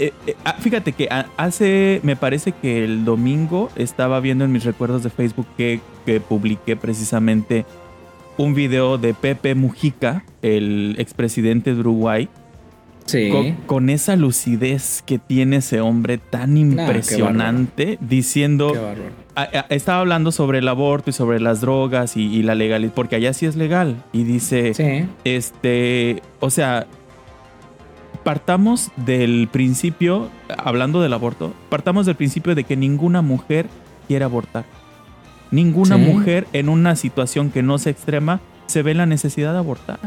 Eh, eh, ah, fíjate que hace, me parece que el domingo estaba viendo en mis recuerdos de Facebook que, que publiqué precisamente un video de Pepe Mujica, el expresidente de Uruguay, Sí. con, con esa lucidez que tiene ese hombre tan impresionante, diciendo, Qué bárbaro. A- a- estaba hablando sobre el aborto y sobre las drogas y, y la legalidad, porque allá sí es legal, y dice, Sí. este, o sea, partamos del principio, hablando del aborto, partamos del principio de que ninguna mujer quiere abortar. Ninguna Sí. mujer en una situación que no sea extrema se ve la necesidad de abortar.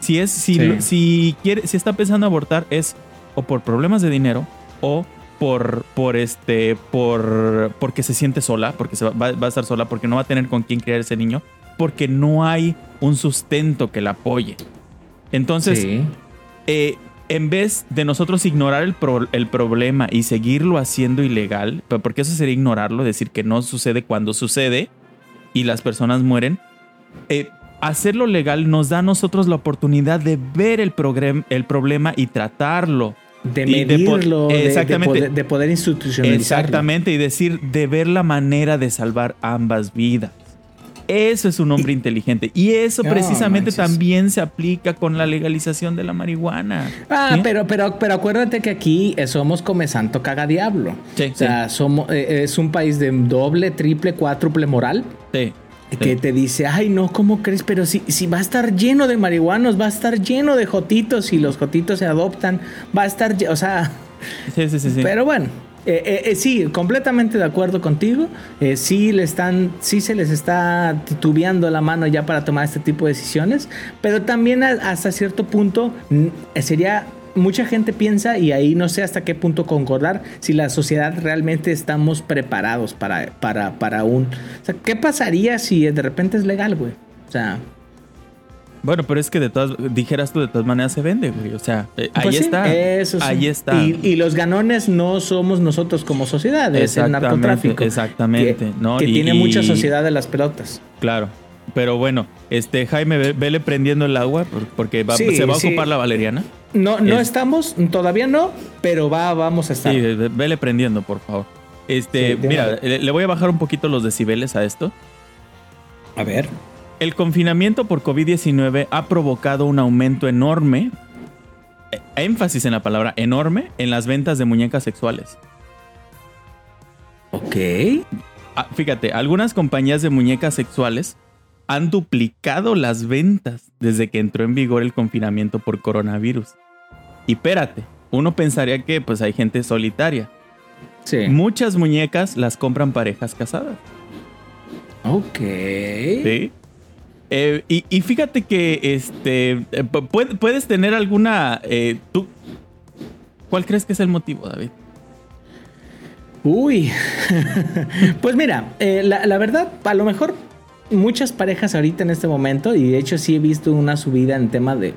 Si es, si, Sí. si quiere, si está pensando abortar es o por problemas de dinero o por, por este, por, porque se siente sola, porque se va, va- va a estar sola, porque no va a tener con quién criar ese niño, porque no hay un sustento que la apoye. Entonces, sí. eh, en vez de nosotros ignorar el, pro- el problema y seguirlo haciendo ilegal, porque eso sería ignorarlo, decir que no sucede cuando sucede y las personas mueren, eh, hacerlo legal nos da a nosotros la oportunidad de ver el, el problema y tratarlo. De Y de po- medirlo, de, de Exactamente. poder, de poder institucionalizarlo. Exactamente, y decir, de ver la manera de salvar ambas vidas. Eso es un hombre inteligente. Y eso precisamente manches. también se aplica con la legalización de la marihuana. Ah, ¿Sí? pero, pero, pero acuérdate que aquí eh, somos come santo caga diablo. Sí, o sea, somos, eh, es un país de doble, triple, cuádruple moral. Sí, Que te dice, ay no, ¿cómo crees? Pero si, si va a estar lleno de marihuanos, va a estar lleno de jotitos y los jotitos se adoptan, va a estar, o sea, Sí, sí, sí, sí. pero bueno, eh, eh, eh, sí, completamente de acuerdo contigo. Eh, sí le están, sí se les está titubeando la mano ya para tomar este tipo de decisiones, pero también a- hasta cierto punto sería mucha gente piensa y ahí no sé hasta qué punto concordar si la sociedad realmente estamos preparados para para para un, o sea, ¿qué pasaría si de repente es legal, güey? O sea, Bueno, pero es que de todas, dijeras tú, de todas maneras se vende, güey. O sea, eh, ahí Pues sí, está. Eso sí. Ahí está. Y, y los ganones no somos nosotros como sociedad, es el narcotráfico. exactamente, Que, ¿no? que Y- tiene mucha sociedad de las pelotas. Claro. Pero bueno, este Jaime, ve- vele prendiendo el agua por- porque va- Sí, se va a sí. ocupar la valeriana. No, no Es- estamos, todavía no, pero va, vamos a estar. Sí, ve- vele prendiendo, por favor. Este, Sí, mira, le, le voy a bajar un poquito los decibeles a esto. A ver. El confinamiento por COVID-19 ha provocado un aumento enorme, eh, énfasis en la palabra enorme, en las ventas de muñecas sexuales. Ok. Ah, fíjate, algunas compañías de muñecas sexuales han duplicado las ventas desde que entró en vigor el confinamiento por coronavirus. Y espérate, uno pensaría que pues hay gente solitaria. Sí. Muchas muñecas las compran parejas casadas. Ok. ¿sí? Eh, y, y fíjate que este eh, pu- puede- puedes tener alguna. eh, tú, ¿Cuál crees que es el motivo, David? Uy. pues mira, la, la verdad, a lo mejor muchas parejas ahorita en este momento, y de hecho sí he visto una subida en tema de.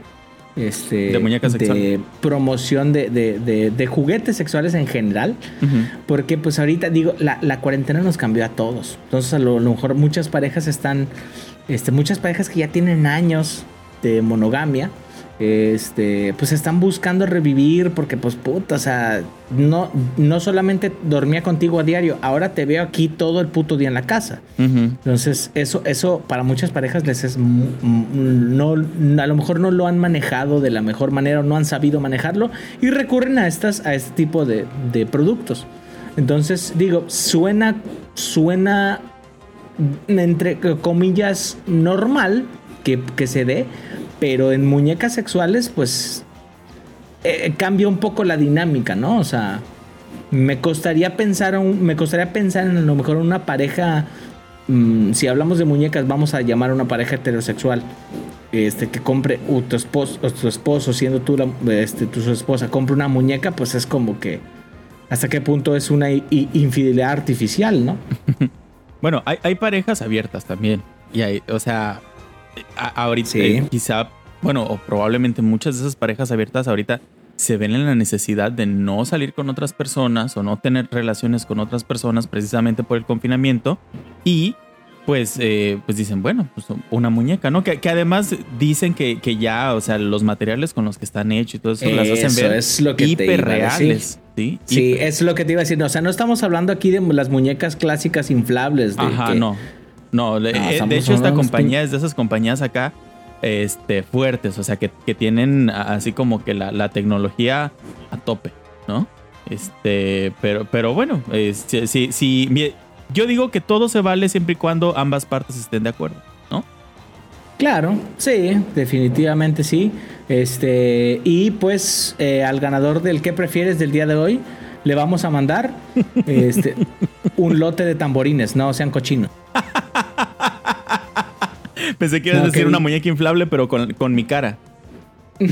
Este, De muñecas de sexuales. promoción de, de- de- de juguetes sexuales en general. Porque pues ahorita digo, la, la cuarentena nos cambió a todos. Entonces a lo, a lo mejor muchas parejas están, este, muchas parejas que ya tienen años de monogamia, este, pues están buscando revivir porque pues puta, o sea, no, no solamente dormía contigo a diario, ahora te veo aquí todo el puto día en la casa. Entonces, eso, eso para muchas parejas les es mu- no, a lo mejor no lo han manejado de la mejor manera o no han sabido manejarlo y recurren a estas, a este tipo de, de productos. Entonces, digo, suena, suena entre comillas normal que, que se dé, pero en muñecas sexuales, pues eh, cambia un poco la dinámica, ¿no? O sea, me costaría pensar, me costaría pensar en a lo mejor una pareja, mm, si hablamos de muñecas, vamos a llamar a una pareja heterosexual, este, que compre, o tu esposo, tu esposo siendo tú, la, este, tu esposa, compre una muñeca, pues es como que, ¿hasta qué punto es una infidelidad artificial, no? Bueno, hay, hay parejas abiertas también. Y hay, o sea, a- ahorita Sí. eh, quizá, bueno, o probablemente muchas de esas parejas abiertas ahorita se ven en la necesidad de no salir con otras personas o no tener relaciones con otras personas precisamente por el confinamiento. Y pues, eh, pues dicen, bueno, pues una muñeca, ¿no? Que, que además dicen que, que ya, o sea, los materiales con los que están hechos y todo eso, las hacen ver es lo que hiperreales. ¿sí? Sí, Hiper- es lo que te iba a decir. O sea, no estamos hablando aquí de las muñecas clásicas inflables. De Ajá, que- no. No, de, No, eh, de hecho esta compañía es de esas compañías acá este, fuertes, o sea, que, que tienen así como que la, la tecnología a tope, ¿no? Este, pero, pero bueno, eh, si, si- yo digo que todo se vale siempre y cuando ambas partes estén de acuerdo, ¿no? Claro, sí, definitivamente sí. Este, y pues eh, al ganador del que prefieres del día de hoy, le vamos a mandar este, un lote de tamborines, no sean cochinos. Pensé que ibas a decir una muñeca inflable, pero con, con mi cara.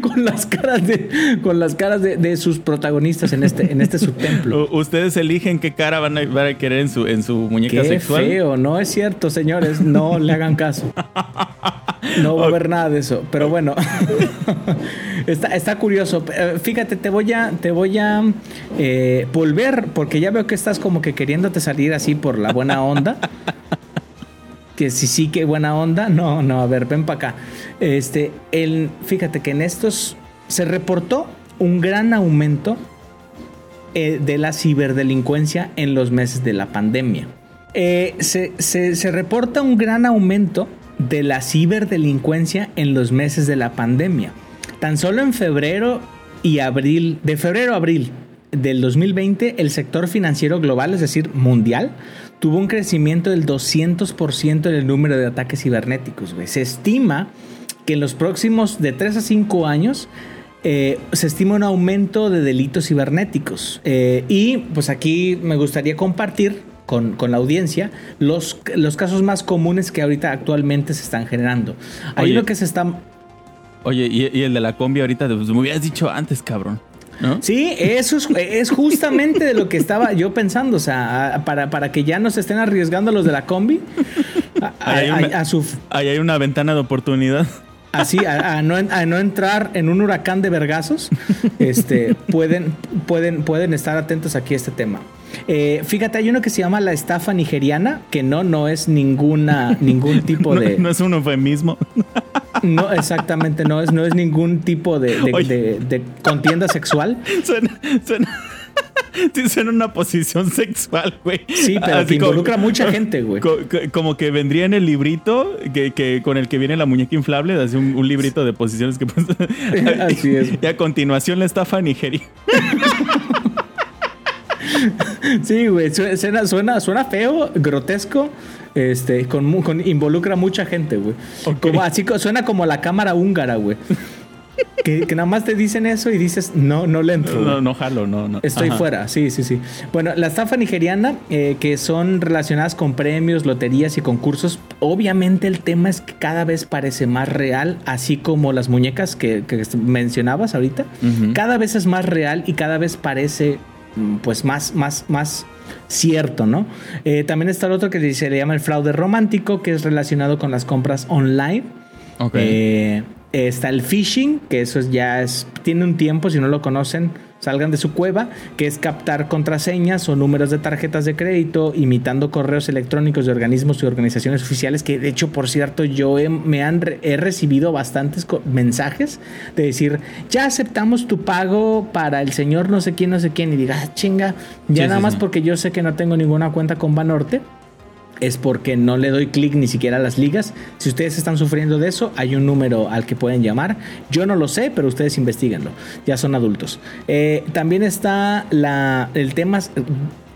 con las caras de, con las caras de, de sus protagonistas en este, en este subtemplo. Ustedes eligen qué cara van a, van a querer en su, en su muñeca Qué sexual. feo, no es cierto, señores, no le hagan caso. No va a haber nada de eso. Pero bueno, está, está curioso. Eh, Fíjate, te voy a, te voy a eh, volver, porque ya veo que estás como que queriéndote salir así por la buena onda. Que si sí, que buena onda. No, no, a ver, ven para acá. Este, el, fíjate que en estos se reportó un gran aumento eh, de la ciberdelincuencia en los meses de la pandemia. Eh, se, se- se reporta un gran aumento de la ciberdelincuencia en los meses de la pandemia. Tan solo en febrero y abril, de febrero a abril del 2020, el sector financiero global, es decir, mundial, tuvo un crecimiento del 200% en el número de ataques cibernéticos. güey. Se estima que en los próximos de 3 a 5 años eh, se estima un aumento de delitos cibernéticos. Eh, y pues aquí me gustaría compartir con, con la audiencia los, los casos más comunes que ahorita actualmente se están generando. Hay uno que se está... Oye, y, y el de la combi ahorita, pues me hubieras dicho antes, cabrón. ¿No? Sí, eso es, es justamente de lo que estaba yo pensando. O sea, para, para que ya no se estén arriesgando los de la combi a, Ahí hay una- a- a su, Ahí hay una ventana de oportunidad. así a, a no, a no entrar en un huracán de vergazos, este, pueden, pueden, pueden estar atentos aquí a este tema. Eh, fíjate, hay uno que se llama la estafa nigeriana, que no, no es ninguna, ningún tipo No, de. no es un eufemismo. No, exactamente, no es, no es ningún tipo de, de- Oye. de- de contienda sexual. Suena, suena, sí, suena una posición sexual, güey. Sí, pero Así que como- involucra mucha gente, güey. co- co- Como que vendría en el librito que, que con el que viene la muñeca inflable, así un, un librito de posiciones que Así es. Y a continuación la estafa nigeria. Sí, güey, su- suena, suena, suena feo, grotesco, este, con, con- involucra mucha gente, güey. Como, así suena como la cámara húngara, güey. que, que nada más te dicen eso y dices, no, no le entro. No, no jalo, no, no. Estoy Ajá. fuera, sí, sí, sí. Bueno, la estafa nigeriana, eh, que son relacionadas con premios, loterías y concursos, obviamente el tema es que cada vez parece más real, así como las muñecas que, que mencionabas ahorita. Cada vez es más real y cada vez parece pues más, más, más cierto, ¿no? Eh, también está el otro que se le llama el fraude romántico, que es relacionado con las compras online. Ok. Eh, está el phishing, que eso es ya es, tiene un tiempo, si no lo conocen, salgan de su cueva, que es captar contraseñas o números de tarjetas de crédito, imitando correos electrónicos de organismos y organizaciones oficiales, que de hecho, por cierto, yo he, me han he recibido bastantes mensajes de decir, ya aceptamos tu pago para el señor no sé quién, no sé quién, y diga, ah, chinga, ya Sí, nada sí, más sí. porque yo sé que no tengo ninguna cuenta con Banorte es porque no le doy clic ni siquiera a las ligas. Si ustedes están sufriendo de eso, hay un número al que pueden llamar. Yo no lo sé, pero ustedes investiguenlo. Ya son adultos. Eh, también está la, el tema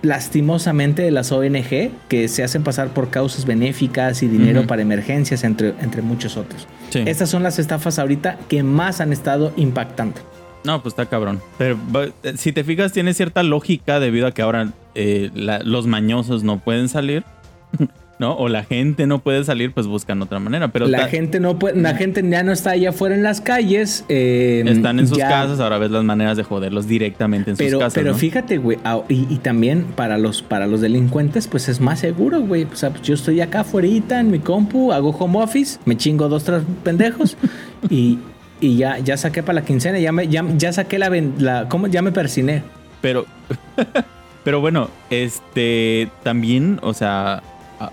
lastimosamente de las ONG que se hacen pasar por causas benéficas y dinero para emergencias, entre, entre muchos otros. Sí. Estas son las estafas ahorita que más han estado impactando. No, pues está cabrón. Pero eh, si te fijas, tiene cierta lógica debido a que ahora eh, la- los mañosos no pueden salir, ¿no? O la gente no puede salir, pues buscan otra manera. Pero la gente no puede, la gente ya no está allá afuera en las calles. eh, están en sus ya- casas, ahora ves las maneras de joderlos directamente en sus Pero, casas. pero ¿no? fíjate, güey, y, y también para los, para los delincuentes, pues es más seguro, güey. O sea, pues yo estoy acá afuera en mi compu, hago home office, me chingo dos, tres pendejos y, y ya, ya saqué para la quincena, ya, me, ya, ya saqué la, la ¿cómo? Ya me persiné. Pero, pero bueno, este también, o sea,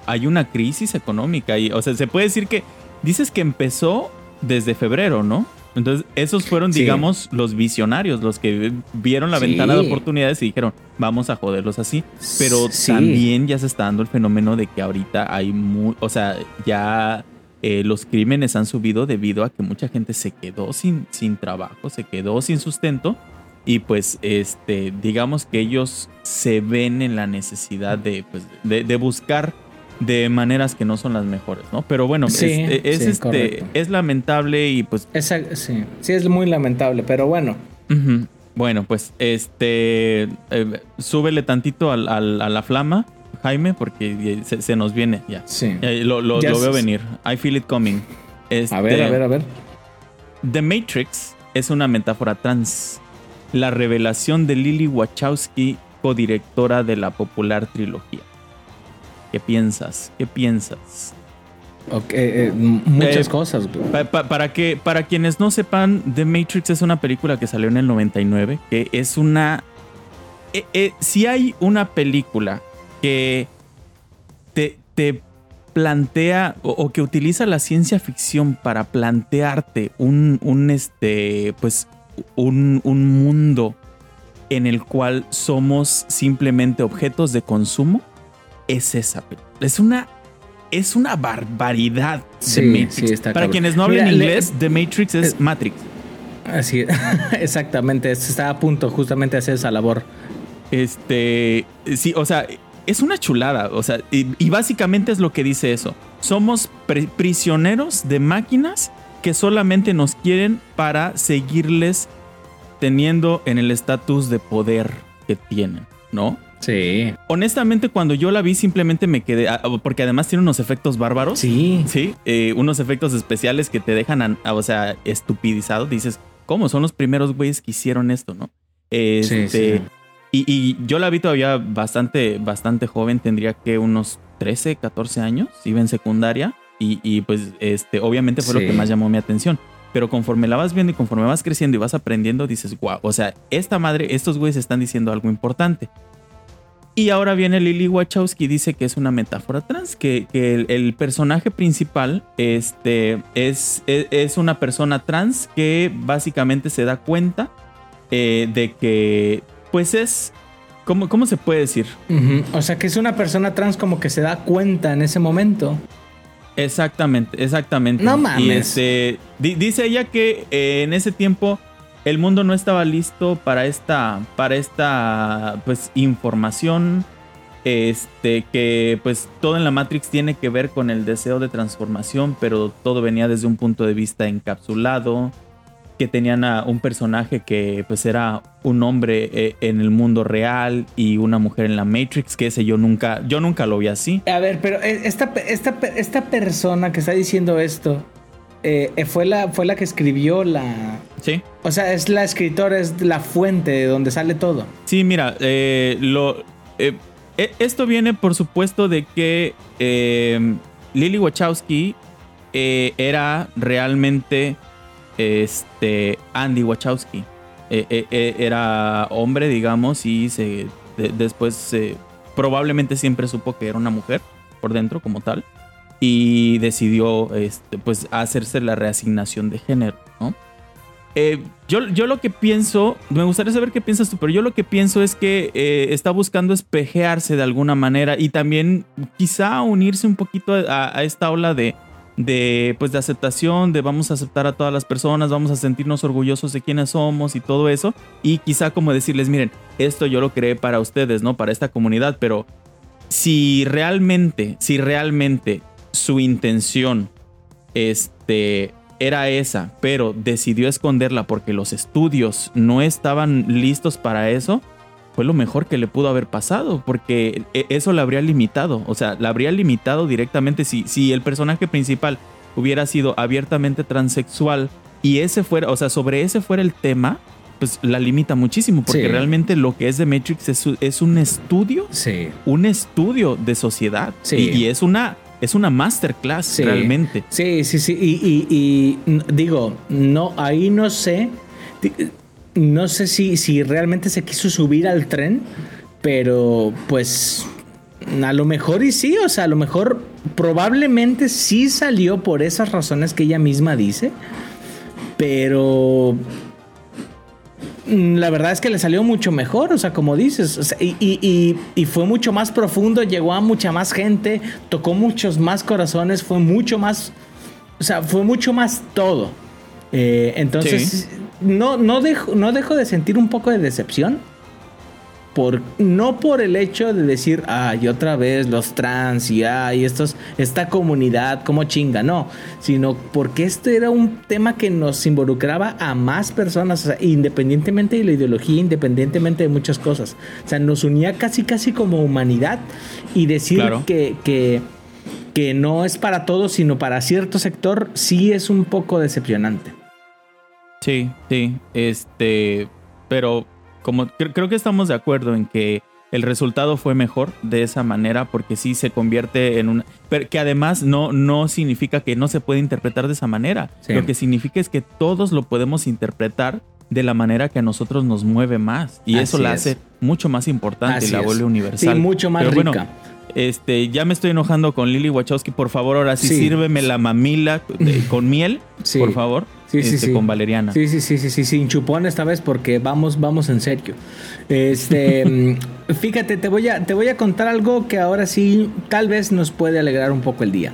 hay una crisis económica y, o sea, se puede decir que dices que empezó desde febrero, ¿no? Entonces, esos fueron, Sí. digamos, los visionarios, los que vieron la Sí. ventana de oportunidades y dijeron, vamos a joderlos así. Pero Sí. también ya se está dando el fenómeno de que ahorita hay muy, o sea, ya eh, los crímenes han subido debido a que mucha gente se quedó sin, sin trabajo, se quedó sin sustento y pues este digamos que ellos se ven en la necesidad de, pues, de, de buscar de maneras que no son las mejores, ¿no? Pero bueno, Sí, es, es, sí, este es lamentable y pues sí, sí, es muy lamentable, pero bueno. bueno, pues este eh, súbele tantito al- al- a la flama, Jaime, porque se, se nos viene ya. Sí. Lo, lo- Ya lo veo venir. I feel it coming. A ver, a Este, ver, a ver. The Matrix es una metáfora trans. La revelación de Lily Wachowski, codirectora de la popular trilogía. ¿Qué piensas? ¿Qué piensas? Ok, eh, muchas Eh, cosas. Pa- pa- para, que, para quienes no sepan, The Matrix es una película que salió en el 99, que es una... eh, eh, si hay una película que te, te plantea o, o que utiliza la ciencia ficción para plantearte un, un, este, pues, un, un mundo en el cual somos simplemente objetos de consumo, es esa. Es una, es una barbaridad de Matrix. sí, está Para quienes no hablan le- inglés, The Matrix es eh, Matrix. Así, exactamente, está a punto justamente de hacer esa labor. Este, sí, o sea, es una chulada. O sea, y, y básicamente es lo que dice eso. Somos pri- prisioneros de máquinas que solamente nos quieren para seguirles teniendo en el estatus de poder que tienen, ¿no? Sí. Honestamente, cuando yo la vi, simplemente me quedé. ah, Porque además tiene unos efectos bárbaros. Sí. Sí, eh, unos efectos especiales que te dejan, an- o sea, estupidizado. Dices, ¿cómo? Son los primeros güeyes que hicieron esto, ¿no? Este, sí. Y, y yo la vi todavía bastante, bastante joven, tendría que unos 13, 14 años, iba en secundaria. Y, y, pues, este, obviamente fue lo Sí. que más llamó mi atención. Pero conforme la vas viendo y conforme vas creciendo y vas aprendiendo, dices, wow, o sea, esta madre, estos güeyes están diciendo algo importante. Y ahora viene Lily Wachowski y dice que es una metáfora trans, que, que el, el personaje principal este, es, es, es una persona trans que básicamente se da cuenta eh, de que, pues es, ¿cómo, ¿cómo se puede decir? O sea que es una persona trans como que se da cuenta en ese momento. Exactamente, exactamente. No Y mames. este, di- dice ella que eh, en ese tiempo el mundo no estaba listo para esta, para esta, pues, información. Este, que pues todo en la Matrix tiene que ver con el deseo de transformación, pero todo venía desde un punto de vista encapsulado. Que tenían a un personaje que pues era un hombre eh, en el mundo real y una mujer en la Matrix, que ese yo nunca, yo nunca lo vi así. A ver, pero eh, esta, esta, esta persona que está diciendo esto eh, fue, la, fue la que escribió la... Sí. O sea, es la escritora, es la fuente de donde sale todo. Sí, mira, eh, lo, eh, eh, esto viene por supuesto de que Lily Wachowski era realmente este, Andy Wachowski. Era hombre, digamos, y se, de- después se- probablemente siempre supo que era una mujer por dentro como tal. Y decidió este, pues, hacerse la reasignación de género, ¿no? Eh, yo, yo lo que pienso, me gustaría saber qué piensas tú, pero yo lo que pienso es que eh, está buscando espejearse de alguna manera y también quizá unirse un poquito a, esta ola de, de, pues, de aceptación, de vamos a aceptar a todas las personas, vamos a sentirnos orgullosos de quiénes somos y todo eso. Y quizá como decirles, miren, esto yo lo creé para ustedes, ¿no? Para esta comunidad, pero si realmente, si realmente su intención, este, era esa, pero decidió esconderla porque los estudios no estaban listos para eso, fue lo mejor que le pudo haber pasado, porque e- eso la habría limitado, o sea, la habría limitado directamente si, si el personaje principal hubiera sido abiertamente transexual y ese fuera, o sea, sobre ese fuera el tema, pues la limita muchísimo, porque Sí. realmente lo que es The Matrix es, es un estudio Sí. un estudio de sociedad. Sí. Y, y es una es una masterclass Sí. realmente. Sí, sí, sí. Y, y- digo, no, ahí no sé. No sé si, si realmente se quiso subir al tren, pero pues a lo mejor y sí, o sea, a lo mejor probablemente sí salió por esas razones que ella misma dice, pero la verdad es que le salió mucho mejor, o sea, como dices, o sea, y, y- y- y fue mucho más profundo, llegó a mucha más gente, tocó muchos más corazones, fue mucho más, o sea, fue mucho más todo. Eh, entonces, Sí. no, no, dejo, no dejo de sentir un poco de decepción. Por, no por el hecho de decir, ay, otra vez los trans y ay, estos, esta comunidad, como chinga, no, sino porque este era un tema que nos involucraba a más personas, o sea, independientemente de la ideología, independientemente de muchas cosas. O sea, nos unía casi, casi como humanidad y decir Claro. que, que, que no es para todos, sino para cierto sector, sí es un poco decepcionante. Sí, sí. Este. Pero como cre- creo que estamos de acuerdo en que el resultado fue mejor de esa manera porque sí se convierte en una... Pero que además no, no significa que no se puede interpretar de esa manera. Sí. Lo que significa es que todos lo podemos interpretar de la manera que a nosotros nos mueve más. Y eso la es. hace mucho más importante Así y la es. vuelve universal. Sí, mucho más Pero bueno, rica. Este, ya me estoy enojando con Lily Wachowski. Por favor, ahora sí, Sí. sírveme la mamila de- con miel, Sí. por favor. Sí, sí, este, sí. Con valeriana. Sí, sí, sí, sí, sí, sin chupón esta vez porque vamos, vamos en serio. Este, mm, fíjate, te voy a, te voy a contar algo que ahora sí tal vez nos puede alegrar un poco el día.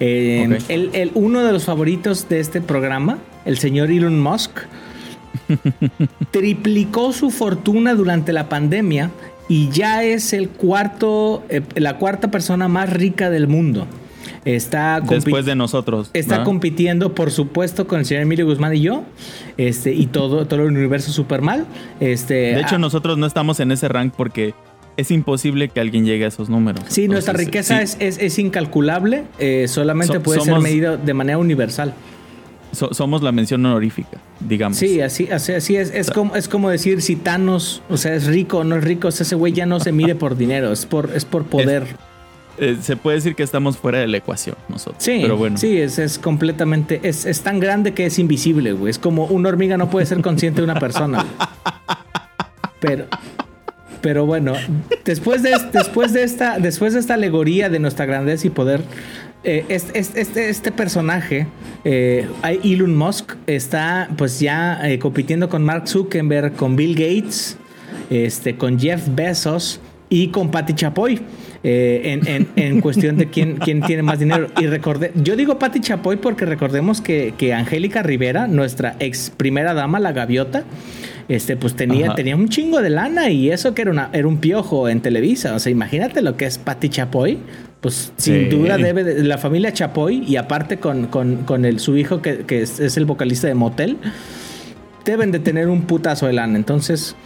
Eh, Ok. el, el- uno de los favoritos de este programa, el señor Elon Musk, triplicó su fortuna durante la pandemia y ya es el cuarto, eh, la cuarta persona más rica del mundo. Está Después de nosotros. Está ¿verdad? compitiendo, por supuesto, con el señor Emilio Guzmán y yo, este, y todo, todo el universo super mal. Este, De hecho, ah, nosotros no estamos en ese rank porque es imposible que alguien llegue a esos números. sí, nuestra riqueza sí, es, es, es incalculable, eh, solamente So- puede ser medida de manera universal. So- somos la mención honorífica, digamos. Sí, así, así, así es. Es como, es como decir si Thanos, o sea, es rico o no es rico, o sea, ese güey ya no se mide por dinero, es por, es por poder. Eh, se puede decir que estamos fuera de la ecuación nosotros. Sí, pero bueno. sí, es, es completamente, es, es tan grande que es invisible, güey. Es como una hormiga no puede ser consciente de una persona. güey. Pero, pero bueno, después de, es- después de esta, después de esta alegoría de nuestra grandeza y poder, eh, este, este, personaje, eh, Elon Musk, está pues ya eh, compitiendo con Mark Zuckerberg, con Bill Gates, este, con Jeff Bezos y con Patti Chapoy. eh, en, en- en cuestión de quién, quién tiene más dinero. Y recordé, yo digo Patti Chapoy porque recordemos que, que Angélica Rivera, nuestra ex primera dama, la gaviota, este, pues tenía, Ajá. tenía un chingo de lana y eso que era, una, era un piojo en Televisa. O sea, imagínate lo que es Patti Chapoy. Pues sin Sí. duda debe de, la familia Chapoy y aparte con, con, con el, su hijo que, que es, es el vocalista de Motel deben de tener un putazo de lana. Entonces,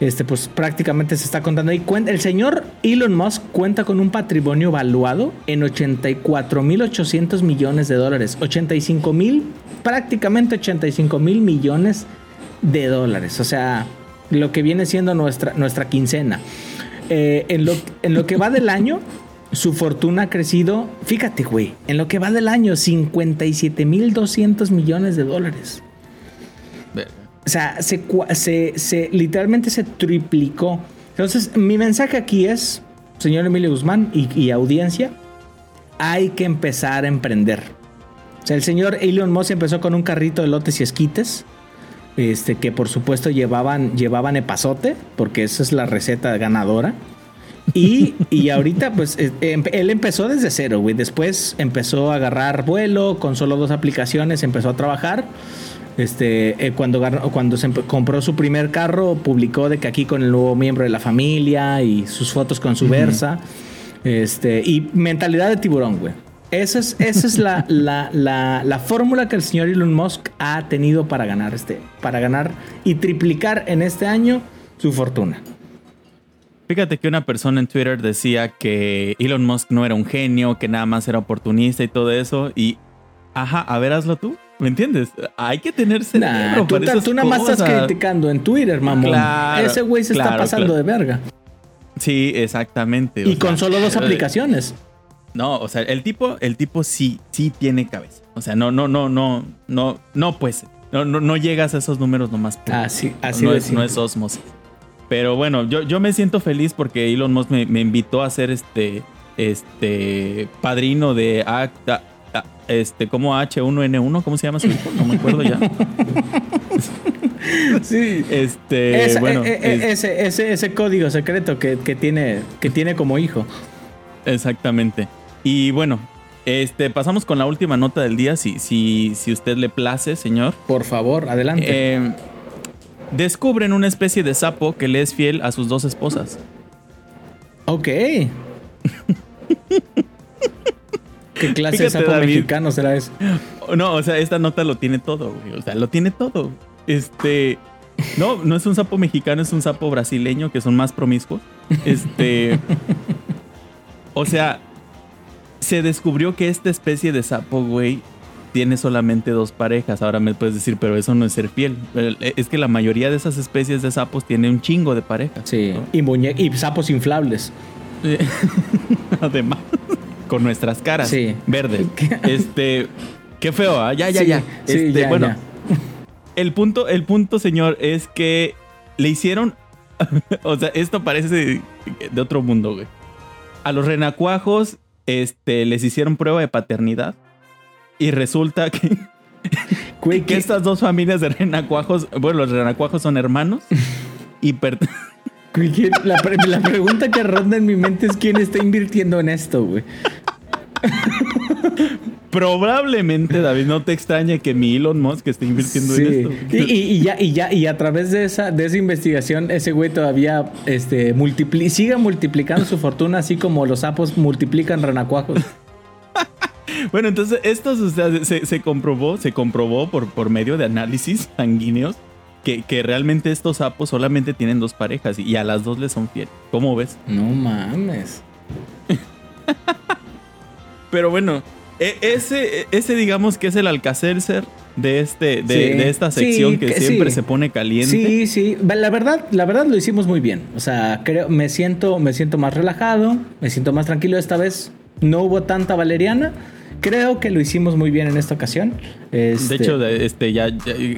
este, pues prácticamente se está contando ahí. El señor Elon Musk cuenta con un patrimonio valuado en 84.800 millones de dólares. 85 mil, prácticamente 85 mil millones de dólares. O sea, lo que viene siendo nuestra, nuestra quincena. Eh, en, lo, en lo que va del año, su fortuna ha crecido, fíjate, güey, en lo que va del año, 57.200 millones de dólares. O sea, se, cua- se, se- literalmente se triplicó. Entonces, mi mensaje aquí es, señor Emilio Guzmán y, y audiencia, hay que empezar a emprender. O sea, el señor Elon Musk empezó con un carrito de lotes y esquites, este, que por supuesto llevaban, llevaban epazote, porque esa es la receta ganadora. Y, y ahorita, pues, eh, em- él empezó desde cero, güey. Después empezó a agarrar vuelo con solo dos aplicaciones, empezó a trabajar. Este, eh, cuando, cuando se compró su primer carro, publicó de que aquí con el nuevo miembro de la familia y sus fotos con su Versa. Este, y mentalidad de tiburón, güey. Esa es, esa es la, la, la, la fórmula que el señor Elon Musk ha tenido para ganar este, para ganar y triplicar en este año su fortuna. Fíjate que una persona en Twitter decía que Elon Musk no era un genio, que nada más era oportunista y todo eso. Y, ajá, a ver, hazlo tú. ¿Me entiendes? Hay que tener cerebro Nah, tú, para ta- esas tú nada más estás criticando en Twitter, mamón. Claro, Ese güey se está pasando claro. de verga. Sí, exactamente. o Y con sea, solo dos eh, aplicaciones. No, o sea, el tipo, el tipo sí, sí tiene cabeza. O sea, no, no, no, no, no, no, pues, no, no, no llegas a esos números nomás. por- Así, así no, es, no es osmosis. Pero bueno, yo, yo me siento feliz porque Elon Musk me, me invitó a ser este, este, padrino de, A- A- A- este, como H1N1, ¿cómo se llama? No me acuerdo ya. Sí. Este, bueno, eh, eh, es- ese, ese, ese código secreto que, que tiene, que tiene como hijo. Exactamente. Y bueno, este, pasamos con la última nota del día, si, si, si usted le place, señor. Por favor, adelante. Eh, descubren una especie de sapo que le es fiel a sus dos esposas. ok. ¿Qué clase de sapo David. mexicano será eso? No, o sea, esta nota lo tiene todo, güey. O sea, lo tiene todo. Este. No, no es un sapo mexicano, es un sapo brasileño que son más promiscuos. Este. o sea, se descubrió que esta especie de sapo, güey, tiene solamente dos parejas. Ahora me puedes decir, pero eso no es ser fiel. Es que la mayoría de esas especies de sapos tiene un chingo de parejas. Sí, y, y sapos inflables. Además, con nuestras caras sí. verdes. Este, qué feo, ¿ah? ya, ya, ya. Este, bueno, el punto, el punto, señor, es que le hicieron, o sea, esto parece de otro mundo, güey. A los renacuajos, este, les hicieron prueba de paternidad y resulta que, que estas dos familias de renacuajos, bueno, los renacuajos son hermanos y la, la, pregunta que ronda en mi mente es quién está invirtiendo en esto, güey. Probablemente, David, no te extrañe que mi Elon Musk esté invirtiendo en esto. Y, ya, y ya, y a través de esa, de esa investigación, ese güey todavía este, sigue multiplicando su fortuna, así como los sapos multiplican renacuajos. bueno, entonces esto se, comprobó, se comprobó por, por medio de análisis sanguíneos que, que, realmente estos sapos solamente tienen dos parejas y a las dos les son fieles. ¿Cómo ves? No mames. Pero bueno, e, ese, ese digamos que es el Alcacelser de este de, esta sección que, siempre se pone caliente. Sí, sí, la verdad, la verdad lo hicimos muy bien. O sea, creo me siento me siento más relajado, me siento más tranquilo esta vez. No hubo tanta valeriana. Creo que lo hicimos muy bien en esta ocasión. Este... De hecho, este, ya,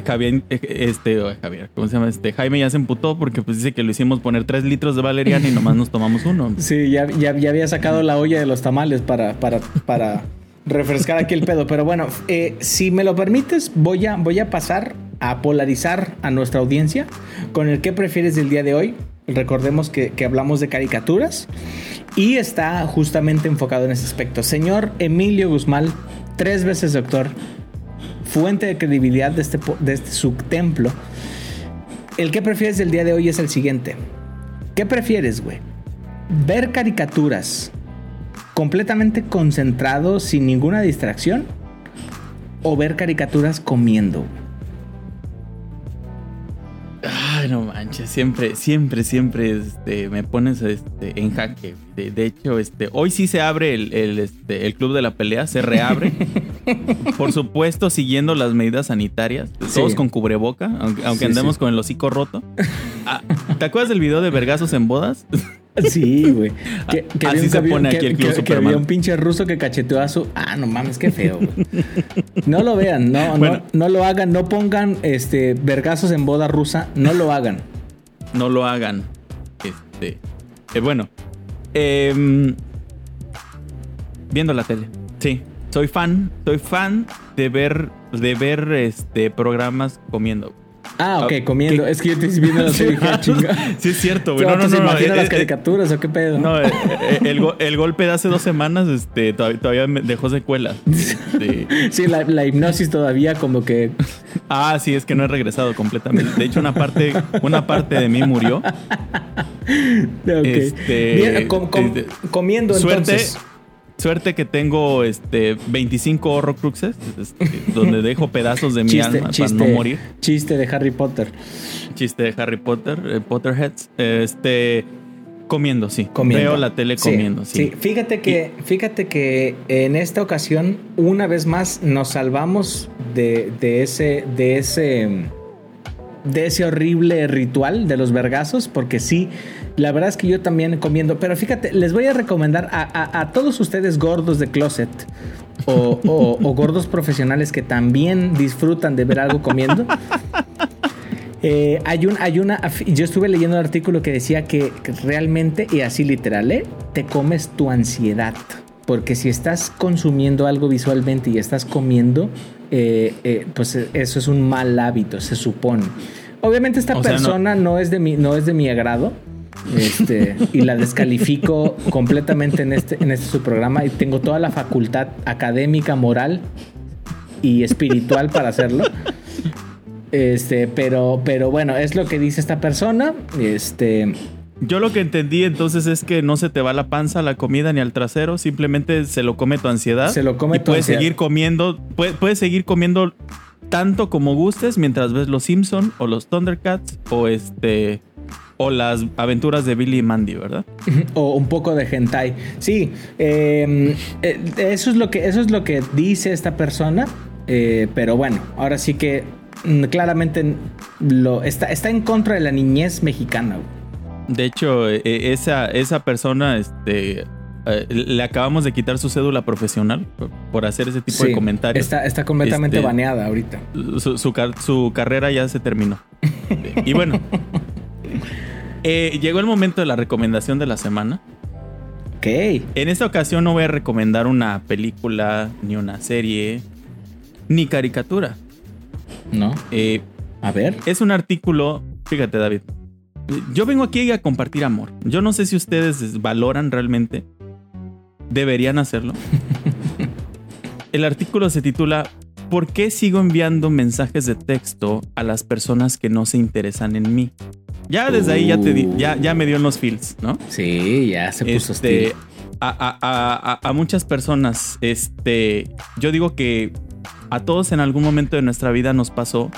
Javier, este, Javier, ¿cómo se llama? Este, Jaime ya se emputó porque pues dice que lo hicimos poner tres litros de valeriana y nomás nos tomamos uno. Sí, ya, ya, había sacado la olla de los tamales para, para, para refrescar aquí el pedo. Pero bueno, eh, si me lo permites, voy a, voy a pasar a polarizar a nuestra audiencia con el que prefieres del día de hoy. Recordemos que, que hablamos de caricaturas y está justamente enfocado en ese aspecto. Señor Emilio Guzmán, tres veces doctor, fuente de credibilidad de este, de este subtemplo. El que prefieres del día de hoy es el siguiente. ¿Qué prefieres, güey? ¿Ver caricaturas completamente concentrado, sin ninguna distracción? ¿O ver caricaturas comiendo? Ay, no manches, siempre, siempre, siempre este, me pones este, en jaque. De, hecho, este, hoy sí se abre el, este, el, club de la pelea, se reabre. Por supuesto, siguiendo las medidas sanitarias, todos con cubreboca, aunque, andemos con el hocico roto. Ah, ¿Te acuerdas del video de vergazos en bodas? Sí, güey. Así se pone aquí el club que, había un pinche ruso que cacheteó a su. Ah, no mames, qué feo. No lo vean, no, no, no, lo hagan, no pongan este vergazos en boda rusa, no lo hagan. No lo hagan. Este. Eh, bueno. Em, viendo la tele. Sí. Soy fan. Soy fan de ver. de ver este programas comiendo. Ah, ok, comiendo. Es que yo te estoy viendo la serie. Sí, es cierto, güey. No, no, no. imagina las caricaturas o qué pedo? No, eh, eh, el, el, golpe de hace dos semanas este, todavía, me dejó secuelas. Este. Sí, la, la, hipnosis todavía como que. Ah, sí, es que no he regresado completamente. De hecho, una parte, una parte de mí murió. Okay. Este, Bien, com, comiendo suerte, entonces. Suerte que tengo este 25 horrocruxes, este, donde dejo pedazos de mi alma para no morir. Chiste de Harry Potter. Chiste de Harry Potter, eh, Potterheads. Este comiendo, sí. Veo la tele comiendo, sí. Fíjate que, fíjate que en esta ocasión, una vez más, nos salvamos de, de ese, de ese de ese horrible ritual de los vergazos, porque sí, la verdad es que yo también comiendo, pero fíjate, les voy a recomendar a, todos ustedes gordos de closet o, gordos profesionales que también disfrutan de ver algo comiendo. Eh, hay, un, hay una, yo estuve leyendo un artículo que decía que, realmente, y así literal, ¿eh? te comes tu ansiedad. Porque si estás consumiendo algo visualmente y estás comiendo, eh, pues eso es un mal hábito, se supone. Obviamente esta persona no... es de mi, no es de mi agrado. Este, y la descalifico completamente en este, en este su programa y tengo toda la facultad académica, moral y espiritual para hacerlo. Este, pero, pero bueno, es lo que dice esta persona. Este. Yo lo que entendí entonces es que no se te va la panza, la comida ni al trasero, simplemente se lo come tu ansiedad. Se lo come y puedes seguir comiendo, puedes, puedes seguir comiendo tanto como gustes mientras ves los Simpson o los Thundercats o este o las aventuras de Billy y Mandy, ¿verdad? O un poco de hentai. Sí, em, eh, eso es lo que eso es lo que dice esta persona. Eh, pero bueno, ahora sí que mm, claramente lo, está, está en contra de la niñez mexicana. De hecho, eh, esa, esa persona, este, eh, le acabamos de quitar su cédula profesional por, hacer ese tipo de comentarios. Está, está completamente este, baneada ahorita. Su, su, carrera ya se terminó. y bueno, llegó el momento de la recomendación de la semana. Ok. En esta ocasión no voy a recomendar una película, ni una serie, ni caricatura. No. Eh, a ver. Es un artículo, fíjate David, yo vengo aquí a compartir amor. Yo no sé si ustedes valoran realmente. Deberían hacerlo. El artículo se titula ¿Por qué sigo enviando mensajes de texto a las personas que no se interesan en mí? Ya desde ahí ya, te ya, ya me dio en los feels, ¿no? Sí, ya se puso este, a, a, a, muchas personas, este, yo digo que a todos en algún momento de nuestra vida nos pasó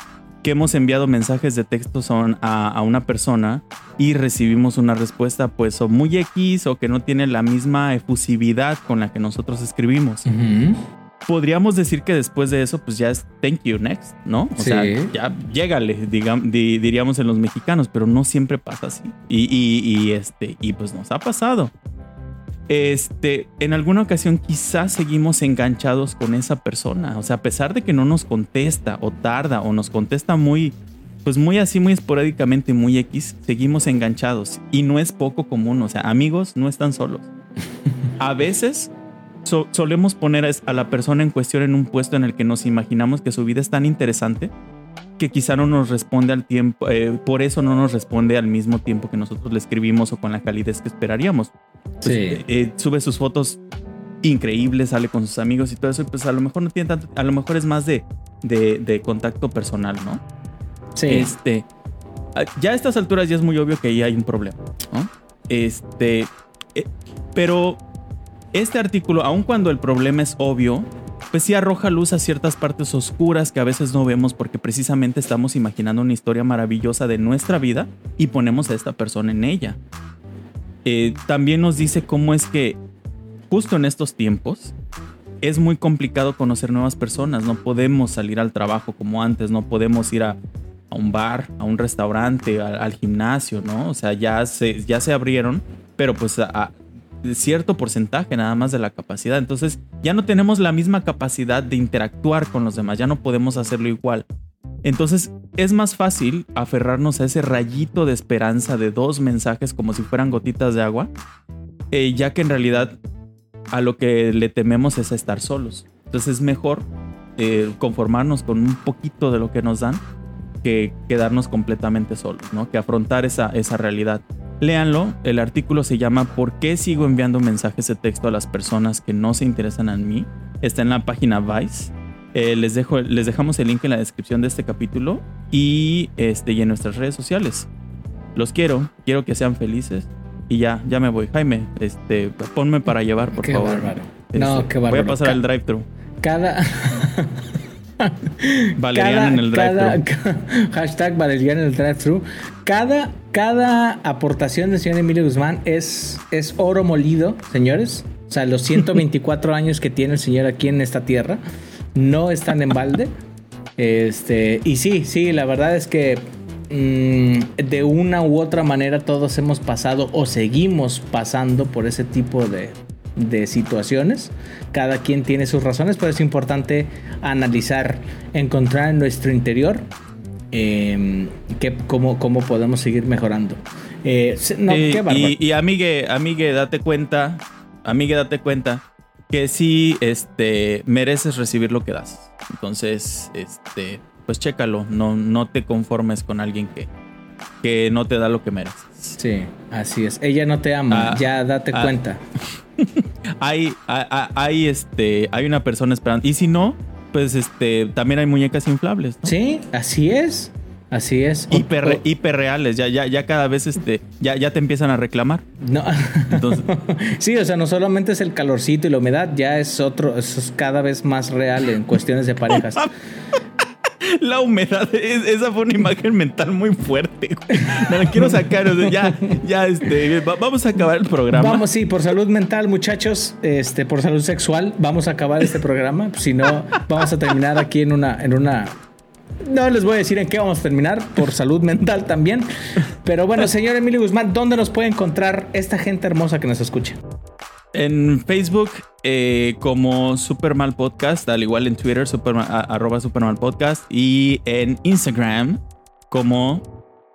que hemos enviado mensajes de texto a, a, una persona y recibimos una respuesta pues o muy X o que no tiene la misma efusividad con la que nosotros escribimos. Podríamos decir que después de eso pues ya es thank you next, ¿no? O sea, ya llégale, digamos, diríamos en los mexicanos, pero no siempre pasa así. Y, y, este, y pues nos ha pasado este, en alguna ocasión quizás seguimos enganchados con esa persona. O sea, a pesar de que no nos contesta o tarda o nos contesta muy, pues muy así, muy esporádicamente, muy X, seguimos enganchados. Y no es poco común. O sea, amigos no están solos. A veces solemos poner a la persona en cuestión en un puesto en el que nos imaginamos que su vida es tan interesante que quizá no nos responde al tiempo, eh, por eso no nos responde al mismo tiempo que nosotros le escribimos o con la calidez que esperaríamos. Pues, sí. Eh, eh, sube sus fotos increíbles, sale con sus amigos y todo eso, pues a lo mejor no tiene tanto, a lo mejor es más de, de, contacto personal, ¿no? Sí. Este, ah, ya a estas alturas ya es muy obvio que ahí hay un problema, ¿no? Este, pero este artículo, aun cuando el problema es obvio, pues sí arroja luz a ciertas partes oscuras que a veces no vemos porque precisamente estamos imaginando una historia maravillosa de nuestra vida y ponemos a esta persona en ella. Eh, también nos dice cómo es que justo en estos tiempos es muy complicado conocer nuevas personas, no podemos salir al trabajo como antes, no podemos ir a, un bar, a un restaurante, al, gimnasio, ¿no? O sea, ya se, ya se abrieron, pero pues a, cierto porcentaje nada más de la capacidad. Entonces ya no tenemos la misma capacidad de interactuar con los demás, ya no podemos hacerlo igual. Entonces es más fácil aferrarnos a ese rayito de esperanza de dos mensajes como si fueran gotitas de agua, eh, ya que en realidad a lo que le tememos es estar solos. Entonces es mejor eh, conformarnos con un poquito de lo que nos dan que quedarnos completamente solos, ¿no? Que afrontar esa, esa realidad. Léanlo, el artículo se llama ¿Por qué sigo enviando mensajes de texto a las personas que no se interesan en mí? Está en la página Vice. Eh, les, dejo, les dejamos el link en la descripción de este capítulo y, este, y en nuestras redes sociales. Los quiero, quiero que sean felices. Y ya, ya me voy. Jaime, este, ponme para llevar, por favor. Bárbaro. no, este, qué bárbaro. Voy a pasar el drive-thru. Cada. Valerian en el drive Hashtag Valerian en el drive-thru. Cada, cada aportación del señor Emilio Guzmán es, es oro molido, señores. O sea, los 124 años que tiene el señor aquí en esta tierra no están en balde. Este, y sí, sí, la verdad es que mm, de una u otra manera todos hemos pasado o seguimos pasando por ese tipo de, de situaciones. Cada quien tiene sus razones, pero es importante analizar, encontrar en nuestro interior eh, que, cómo, cómo podemos seguir mejorando. Eh, y, y, amigue, amigue, date cuenta, amigue, date cuenta que sí este, mereces recibir lo que das. Entonces, este, pues chécalo, no, no te conformes con alguien que, que no te da lo que mereces. Sí, así es. Ella no te ama, ah, ya date ah. cuenta. hay, hay, este, hay una persona esperando. Y si no, pues este, también hay muñecas inflables. Sí, así es. Así es. Hiper, hiperreales, ya, ya, ya cada vez este, ya, ya te empiezan a reclamar. No. sí, o sea, no solamente es el calorcito y la humedad, ya es otro, eso es cada vez más real en cuestiones de parejas. La humedad, es- esa fue una imagen mental muy fuerte. No la quiero sacar. o sea, ya, ya, este, va- vamos a acabar el programa. Vamos, sí, por salud mental, muchachos, este, por salud sexual, vamos a acabar este programa. Si no, vamos a terminar aquí en una, en una. No les voy a decir en qué vamos a terminar, por salud mental también. Pero bueno, señor Emilio Guzmán, ¿dónde nos puede encontrar esta gente hermosa que nos escucha? En Facebook eh, como Supermal Podcast, al igual en Twitter, Superma- a- arroba Supermal Podcast, y en Instagram como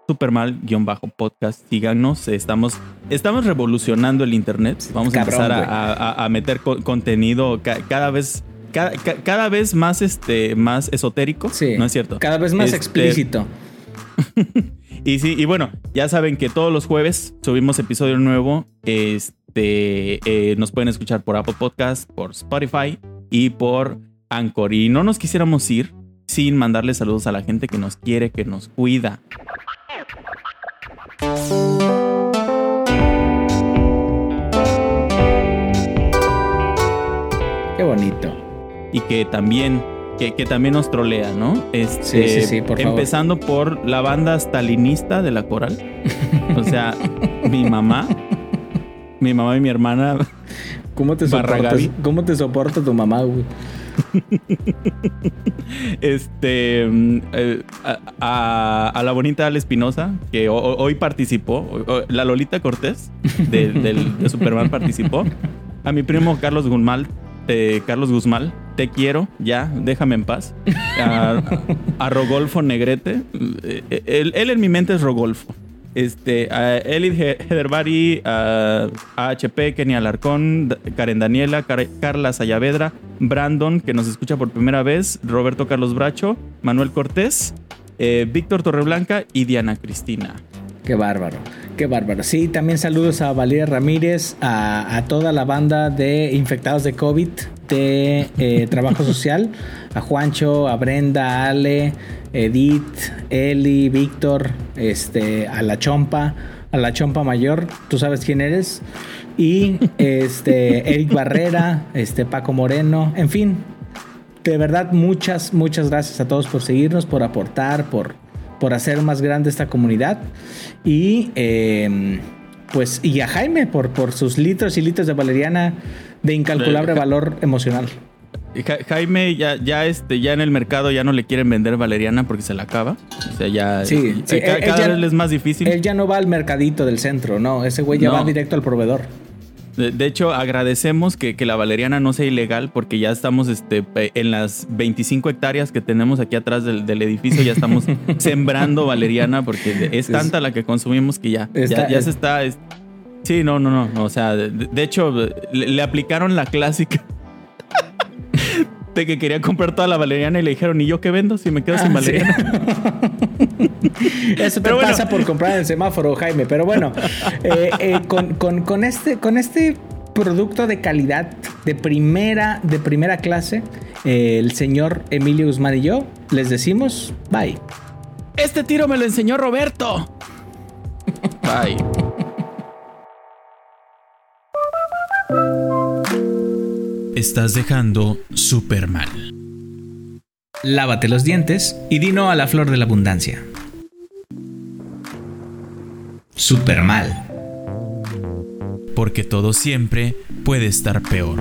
Supermal-podcast. Síganos, estamos, estamos revolucionando el Internet. Vamos Cabrón, a empezar a, a- a meter co- contenido ca- cada vez... Cada, ca- cada vez más este más esotérico, Sí. ¿no es cierto? Cada vez más Este, explícito. y sí, y bueno, ya saben que todos los jueves subimos episodio nuevo. Este eh, nos pueden escuchar por Apple Podcast, por Spotify y por Anchor. Y no nos quisiéramos ir sin mandarle saludos a la gente que nos quiere, que nos cuida. Qué bonito. y que también que, que también nos trolea, ¿no? Este, Sí, sí, sí, por favor. empezando por la banda stalinista de la coral. O sea, mi mamá, mi mamá y mi hermana. ¿Cómo te soportas? ¿Cómo te soporta tu mamá, güey? Este mm, eh, a, la bonita Ale Espinosa, que ho- ho- hoy participó, la Lolita Cortés de, del- de Superman participó. A mi primo Carlos Guzmán, eh, Carlos Guzmán, te quiero, ya, déjame en paz. A, a Rogolfo Negrete, eh, él, él en mi mente es Rogolfo. Este, a Elid He- Hederbari, a HP, Kenny Alarcón, Karen Daniela, Car- Carla Sayavedra, Brandon, que nos escucha por primera vez, Roberto Carlos Bracho, Manuel Cortés, eh, Víctor Torreblanca y Diana Cristina. Qué bárbaro, qué bárbaro. Sí, también saludos a Valeria Ramírez, a toda la banda de infectados de COVID de eh, Trabajo Social, a Juancho, a Brenda, a Ale, Edith, Eli, Víctor, este, a la Chompa, a la Chompa Mayor, tú sabes quién eres, y este, Eric Barrera, este, Paco Moreno, en fin, de verdad, muchas, muchas gracias a todos por seguirnos, por aportar, por, por hacer más grande esta comunidad. Y eh, pues, y a Jaime por, por sus litros y litros de valeriana de incalculable valor emocional. Ja- Jaime ya, ya, este, ya en el mercado ya no le quieren vender valeriana porque se la acaba. O sea, ya Sí, eh, sí, ca- él- cada él ya- vez le es más difícil. Él ya no va al mercadito del centro, no, ese güey ya No. va directo al proveedor. De, de hecho, agradecemos que, que la valeriana no sea ilegal porque ya estamos este, en las 25 hectáreas que tenemos aquí atrás del, del edificio, ya estamos sembrando valeriana porque es tanta la que consumimos que ya, Está- ya, ya es- se está... es- sí, no, no, no, no, O sea, de, de hecho, le, le aplicaron la clásica de que quería comprar toda la valeriana y le dijeron, ¿y yo qué vendo si me quedo sin Ah, sí. valeriana? Eso te Pero bueno. pasa por comprar en el semáforo, Jaime. Pero bueno, eh, eh, con, con- con este, con este producto de calidad, de primera, de primera clase, eh, el señor Emilio Guzmán y yo les decimos bye. Este tiro me lo enseñó Roberto. Bye. Estás dejando super mal. Lávate los dientes y dino a la flor de la abundancia. Super mal. Porque todo siempre puede estar peor.